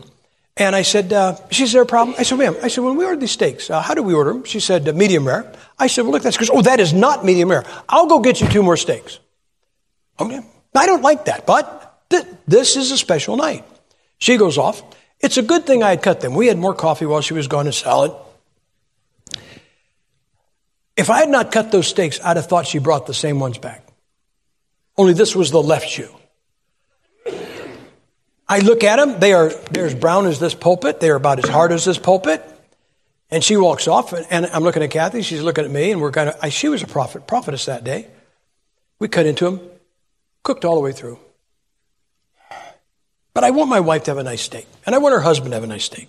and I said, uh, "Is there a problem?" I said, "Ma'am," I said, "When we order these steaks, uh, how do we order them?" She said, uh, "Medium rare." I said, "Well, look, that's because oh, that is not medium rare. I'll go get you two more steaks." Okay, I don't like that, but th- this is a special night. She goes off, It's a good thing I had cut them. We had more coffee while she was gone and salad. If I had not cut those steaks, I'd have thought she brought the same ones back. Only this was the left shoe. I look at them, they are, they're as brown as this pulpit, they are about as hard as this pulpit. And she walks off, and I'm looking at Kathy, she's looking at me, and we're kind of, she was a prophet, prophetess that day. We cut into them, cooked all the way through. But I want my wife to have a nice steak, and I want her husband to have a nice steak.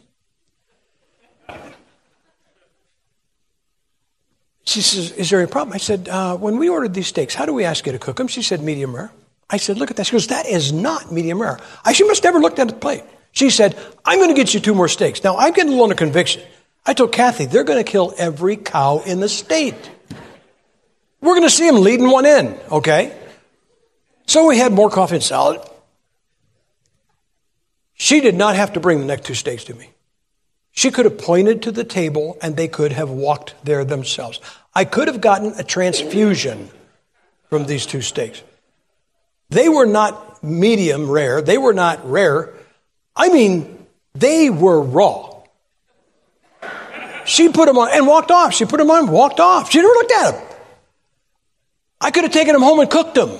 She says, Is there a problem? I said, uh, When we ordered these steaks, how do we ask you to cook them? She said, Medium rare. I said, Look at that. She goes, That is not medium rare. I she must never looked at the plate. She said, I'm going to get you two more steaks. Now, I'm getting a little under conviction. I told Kathy, they're going to kill every cow in the state. We're going to see them leading one in, okay? So we had more coffee and salad. She did not have to bring the next two steaks to me. She could have pointed to the table and they could have walked there themselves. I could have gotten a transfusion from these two steaks. They were not medium rare. They were not rare. I mean, they were raw. She put them on and walked off. She put them on, walked off. She never looked at them. I could have taken them home and cooked them.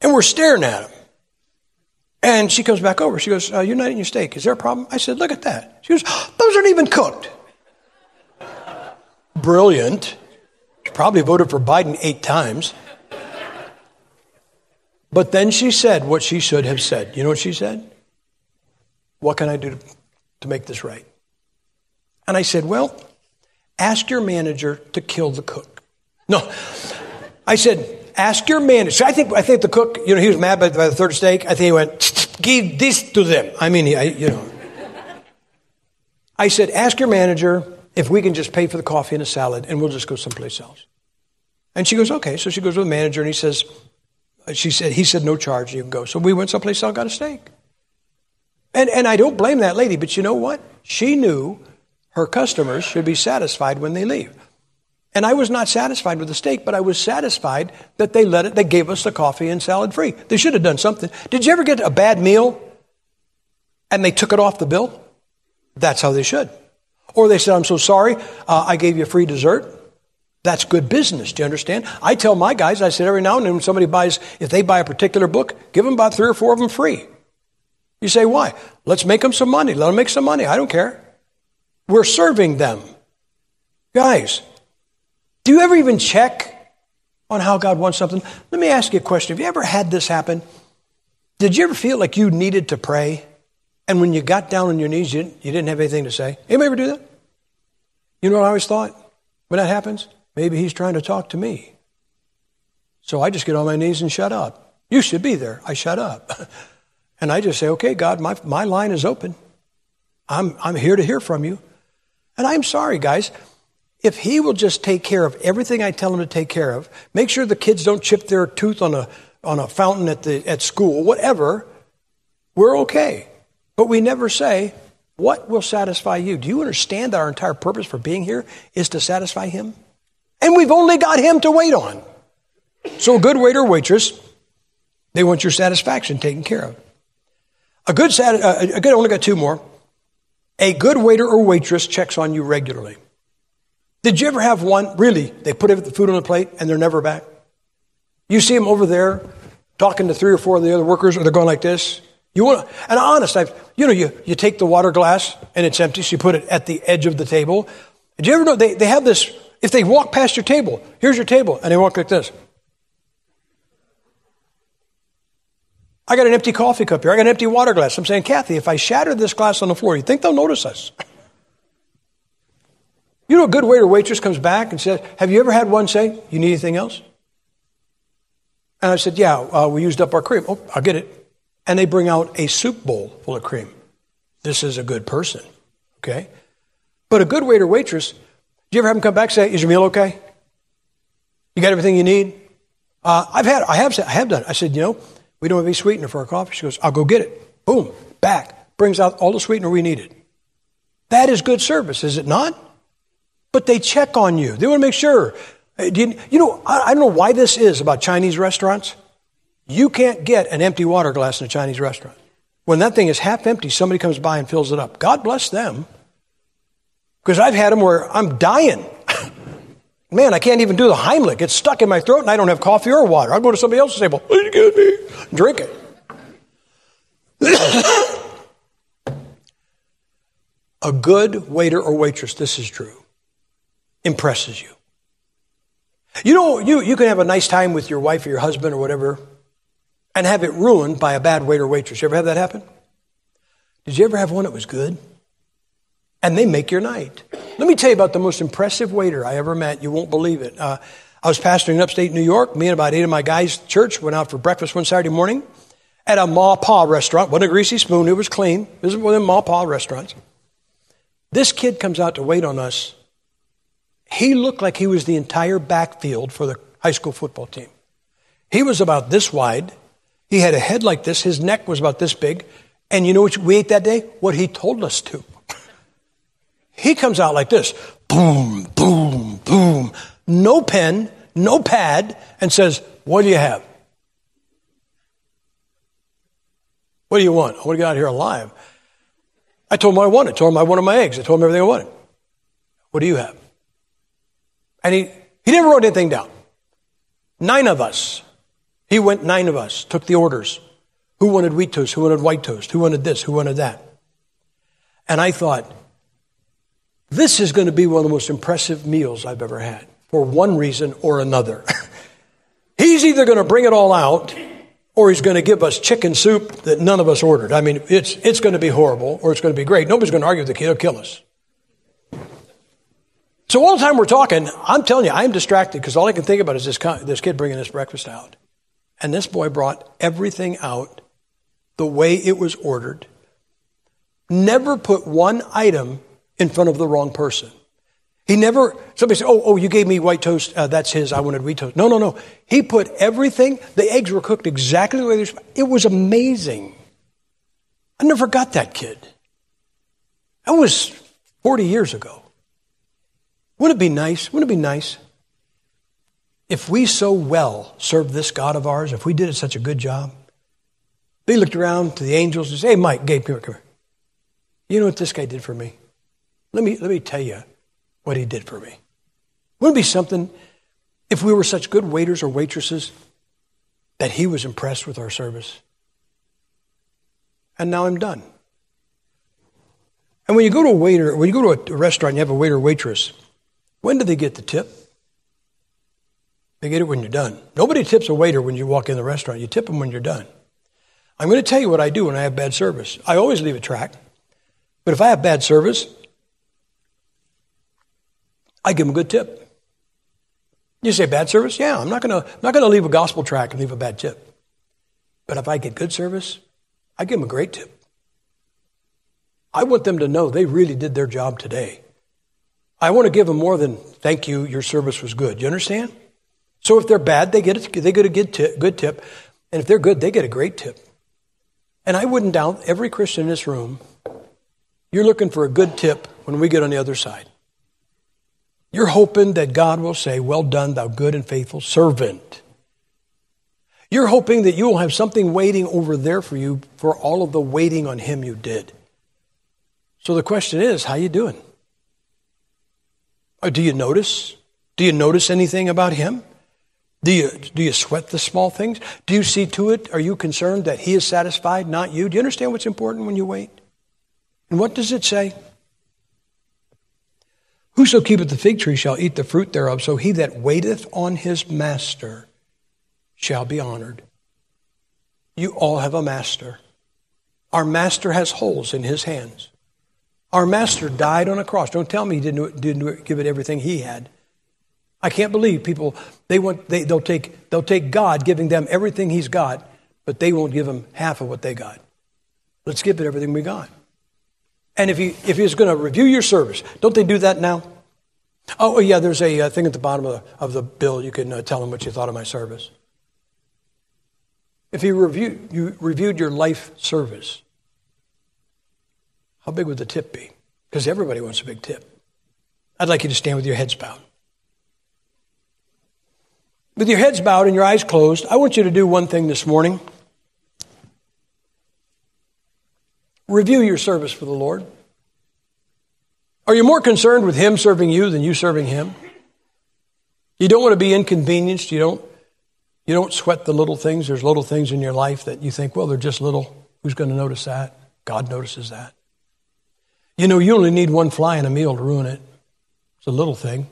And we're staring at them. And she comes back over. She goes, uh, You're not eating your steak. Is there a problem? I said, Look at that. She goes, Those aren't even cooked. Brilliant. Probably voted for Biden eight times. But then she said what she should have said. You know what she said? What can I do to, to make this right? And I said, Well, ask your manager to kill the cook. No. I said, ask your manager. I think, I think the cook, you know, he was mad by, by the third steak. I think he went, give this to them. I mean, I, you know. I said, ask your manager if we can just pay for the coffee and a salad and we'll just go someplace else. And she goes, okay. So she goes with the manager and he says, she said, he said, no charge, you can go. So we went someplace else, got a steak. And, and I don't blame that lady, but you know what? She knew her customers should be satisfied when they leave. And I was not satisfied with the steak, but I was satisfied that they let it, they gave us the coffee and salad free. They should have done something. Did you ever get a bad meal and they took it off the bill? That's how they should. Or they said, I'm so sorry, uh, I gave you a free dessert. That's good business. Do you understand? I tell my guys, I said every now and then when somebody buys, if they buy a particular book, give them about three or four of them free. You say, why? Let's make them some money. Let them make some money. I don't care. We're serving them. Guys, do you ever even check on how God wants something? Let me ask you a question. Have you ever had this happen? Did you ever feel like you needed to pray? And when you got down on your knees, you didn't, you didn't have anything to say? Anybody ever do that? You know what I always thought? When that happens, maybe he's trying to talk to me. So I just get on my knees and shut up. You should be there. I shut up. and I just say, okay, God, my, my line is open. I'm, I'm here to hear from you. And I'm sorry, guys. If he will just take care of everything I tell him to take care of, make sure the kids don't chip their tooth on a, on a fountain at, the, at school, whatever, we're okay. But we never say, what will satisfy you? Do you understand that our entire purpose for being here is to satisfy him? And we've only got him to wait on. So a good waiter or waitress, they want your satisfaction taken care of. A good, uh, a good, I only got two more. A good waiter or waitress checks on you regularly. Did you ever have one, really, they put the food on the plate and they're never back? You see them over there talking to three or four of the other workers, or they're going like this. You want and honest, I've, you know, you, you take the water glass and it's empty, so you put it at the edge of the table. Did you ever know they, they have this, if they walk past your table, here's your table, and they walk like this. I got an empty coffee cup here. I got an empty water glass. I'm saying, Kathy, if I shatter this glass on the floor, you think they'll notice us? You know, a good waiter waitress comes back and says, Have you ever had one say, You need anything else? And I said, Yeah, uh, we used up our cream. Oh, I'll get it. And they bring out a soup bowl full of cream. This is a good person, okay? But a good waiter, waitress, do you ever have them come back and say, Is your meal okay? You got everything you need? Uh, I've had, I have, I have done. I said, You know, we don't have any sweetener for our coffee. She goes, I'll go get it. Boom, back, brings out all the sweetener we needed. That is good service, is it not? but they check on you. They want to make sure. Uh, you, know, I don't know why this is about Chinese restaurants. You can't get an empty water glass in a Chinese restaurant. When that thing is half empty, somebody comes by and fills it up. God bless them. Because I've had them where I'm dying. Man, I can't even do the Heimlich. It's stuck in my throat and I don't have coffee or water. I'll go to somebody else's table. Will you give me? Drink it. a good waiter or waitress, this is true, impresses you. You know, you, you can have a nice time with your wife or your husband or whatever and have it ruined by a bad waiter or waitress. You ever have that happen? Did you ever have one that was good? And they make your night. Let me tell you about the most impressive waiter I ever met. You won't believe it. Uh, I was pastoring in upstate New York. Me and about eight of my guys' church went out for breakfast one Saturday morning at a Ma Pa restaurant. Wasn't a greasy spoon. It was clean. This is one of Ma Pa restaurants. This kid comes out to wait on us. He looked like he was the entire backfield for the high school football team. He was about this wide. He had a head like this. His neck was about this big. And you know what we ate that day? What he told us to. he comes out like this boom, boom, boom. No pen, no pad, and says, What do you have? What do you want? I want to get out here alive. I told him I wanted. I told him I wanted my eggs. I told him everything I wanted. What do you have? And he, he never wrote anything down. Nine of us he went, nine of us, took the orders. Who wanted wheat toast? Who wanted white toast? Who wanted this? Who wanted that? And I thought, this is going to be one of the most impressive meals I've ever had for one reason or another. he's either going to bring it all out or he's going to give us chicken soup that none of us ordered. I mean, it's, it's going to be horrible or it's going to be great. Nobody's going to argue with the kid. He'll kill us. So all the time we're talking, I'm telling you, I'm distracted because all I can think about is this, this kid bringing this breakfast out. And this boy brought everything out the way it was ordered. Never put one item in front of the wrong person. He never, somebody said, oh, oh, you gave me white toast. Uh, that's his. I wanted wheat toast. No, no, no. He put everything, the eggs were cooked exactly the way they're supposed It was amazing. I never got that kid. That was 40 years ago. Wouldn't it be nice? Wouldn't it be nice if we so well served this God of ours, if we did such a good job, they looked around to the angels and said, Hey, Mike, Gabe, come here, come here. You know what this guy did for me? Let me, let me tell you what he did for me. Wouldn't it be something if we were such good waiters or waitresses that he was impressed with our service? And now I'm done. And when you go to a waiter, when you go to a restaurant and you have a waiter or waitress, when do they get the tip? They get it when you're done. Nobody tips a waiter when you walk in the restaurant. You tip them when you're done. I'm going to tell you what I do when I have bad service. I always leave a track. But if I have bad service, I give them a good tip. You say bad service? Yeah, I'm not going to, I'm not going to leave a gospel track and leave a bad tip. But if I get good service, I give them a great tip. I want them to know they really did their job today. I want to give them more than thank you, your service was good. You understand? So if they're bad, they get a, they get a good tip, good tip. And if they're good, they get a great tip. And I wouldn't doubt every Christian in this room, you're looking for a good tip when we get on the other side. You're hoping that God will say, Well done, thou good and faithful servant. You're hoping that you will have something waiting over there for you for all of the waiting on Him you did. So the question is, how you doing? Or do you notice? Do you notice anything about Him? Do you, do you sweat the small things? Do you see to it? Are you concerned that He is satisfied, not you? Do you understand what's important when you wait? And what does it say? Whoso keepeth the fig tree shall eat the fruit thereof, so he that waiteth on his master shall be honored. You all have a master. Our master has holes in his hands. Our master died on a cross. Don't tell me he didn't, didn't give it everything he had. I can't believe people, they want, they, they'll, take, they'll take God giving them everything He's got, but they won't give Him half of what they got. Let's give it everything we got. And if, he, if He's going to review your service, don't they do that now? Oh, yeah, there's a uh, thing at the bottom of the, of the bill. You can uh, tell Him what you thought of my service. If He review, you reviewed your life service, how big would the tip be? Because everybody wants a big tip. I'd like you to stand with your heads bowed. With your heads bowed and your eyes closed, I want you to do one thing this morning. Review your service for the Lord. Are you more concerned with Him serving you than you serving Him? You don't want to be inconvenienced. You don't, you don't sweat the little things. There's little things in your life that you think, well, they're just little. Who's going to notice that? God notices that. You know, you only need one fly in a meal to ruin it. It's a little thing.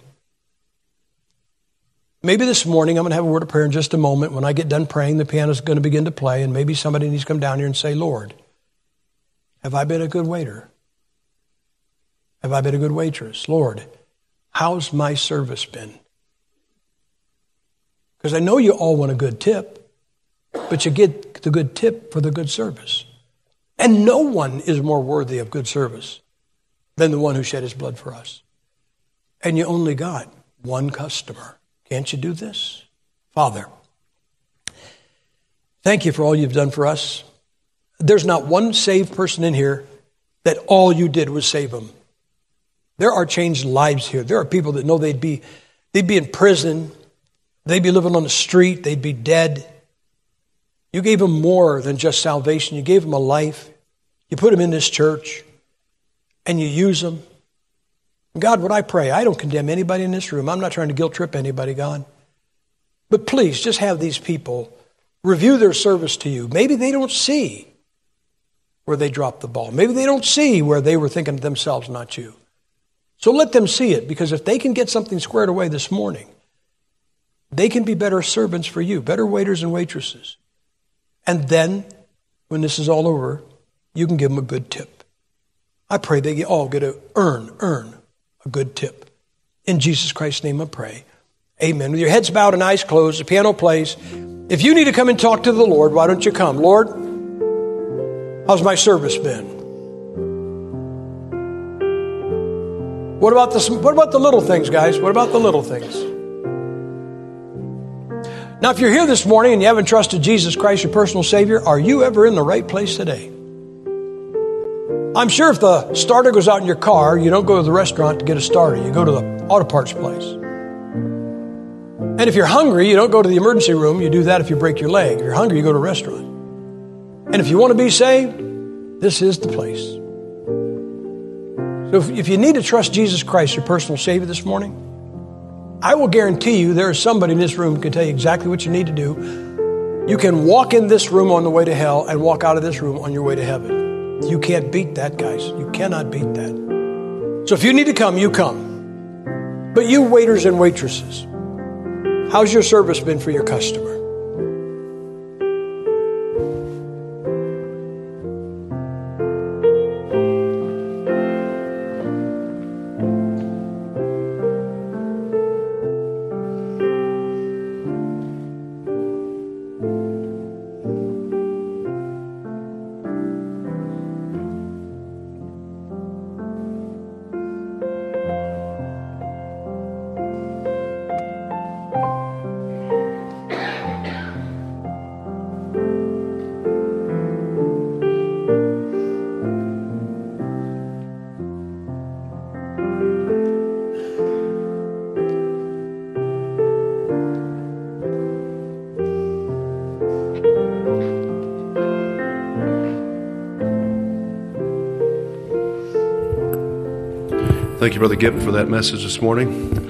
Maybe this morning I'm going to have a word of prayer in just a moment. When I get done praying, the piano's going to begin to play, and maybe somebody needs to come down here and say, Lord, have I been a good waiter? Have I been a good waitress? Lord, how's my service been? Because I know you all want a good tip, but you get the good tip for the good service. And no one is more worthy of good service than the one who shed his blood for us. And you only got one customer. Can't you do this? Father, thank you for all you've done for us. There's not one saved person in here that all you did was save them. There are changed lives here. There are people that know they'd be, they'd be in prison, they'd be living on the street, they'd be dead. You gave them more than just salvation. You gave them a life. You put them in this church and you use them. God, what I pray, I don't condemn anybody in this room. I'm not trying to guilt trip anybody, God. But please just have these people review their service to you. Maybe they don't see where they dropped the ball. Maybe they don't see where they were thinking to themselves, not you. So let them see it, because if they can get something squared away this morning, they can be better servants for you, better waiters and waitresses. And then, when this is all over, you can give them a good tip. I pray they all get to earn, earn a good tip. In Jesus Christ's name I pray. Amen. With your heads bowed and eyes closed, the piano plays. If you need to come and talk to the Lord, why don't you come? Lord, how's my service been? What about, the, what about the little things, guys? What about the little things? Now, if you're here this morning and you haven't trusted Jesus Christ, your personal Savior, are you ever in the right place today? I'm sure if the starter goes out in your car, you don't go to the restaurant to get a starter. You go to the auto parts place. And if you're hungry, you don't go to the emergency room. You do that if you break your leg. If you're hungry, you go to a restaurant. And if you want to be saved, this is the place. So if, if you need to trust Jesus Christ, your personal Savior, this morning, I will guarantee you there is somebody in this room who can tell you exactly what you need to do. You can walk in this room on the way to hell and walk out of this room on your way to heaven. You can't beat that, guys. You cannot beat that. So if you need to come, you come. But you waiters and waitresses, how's your service been for your customer? Thank you, Brother Gibb, for that message this morning.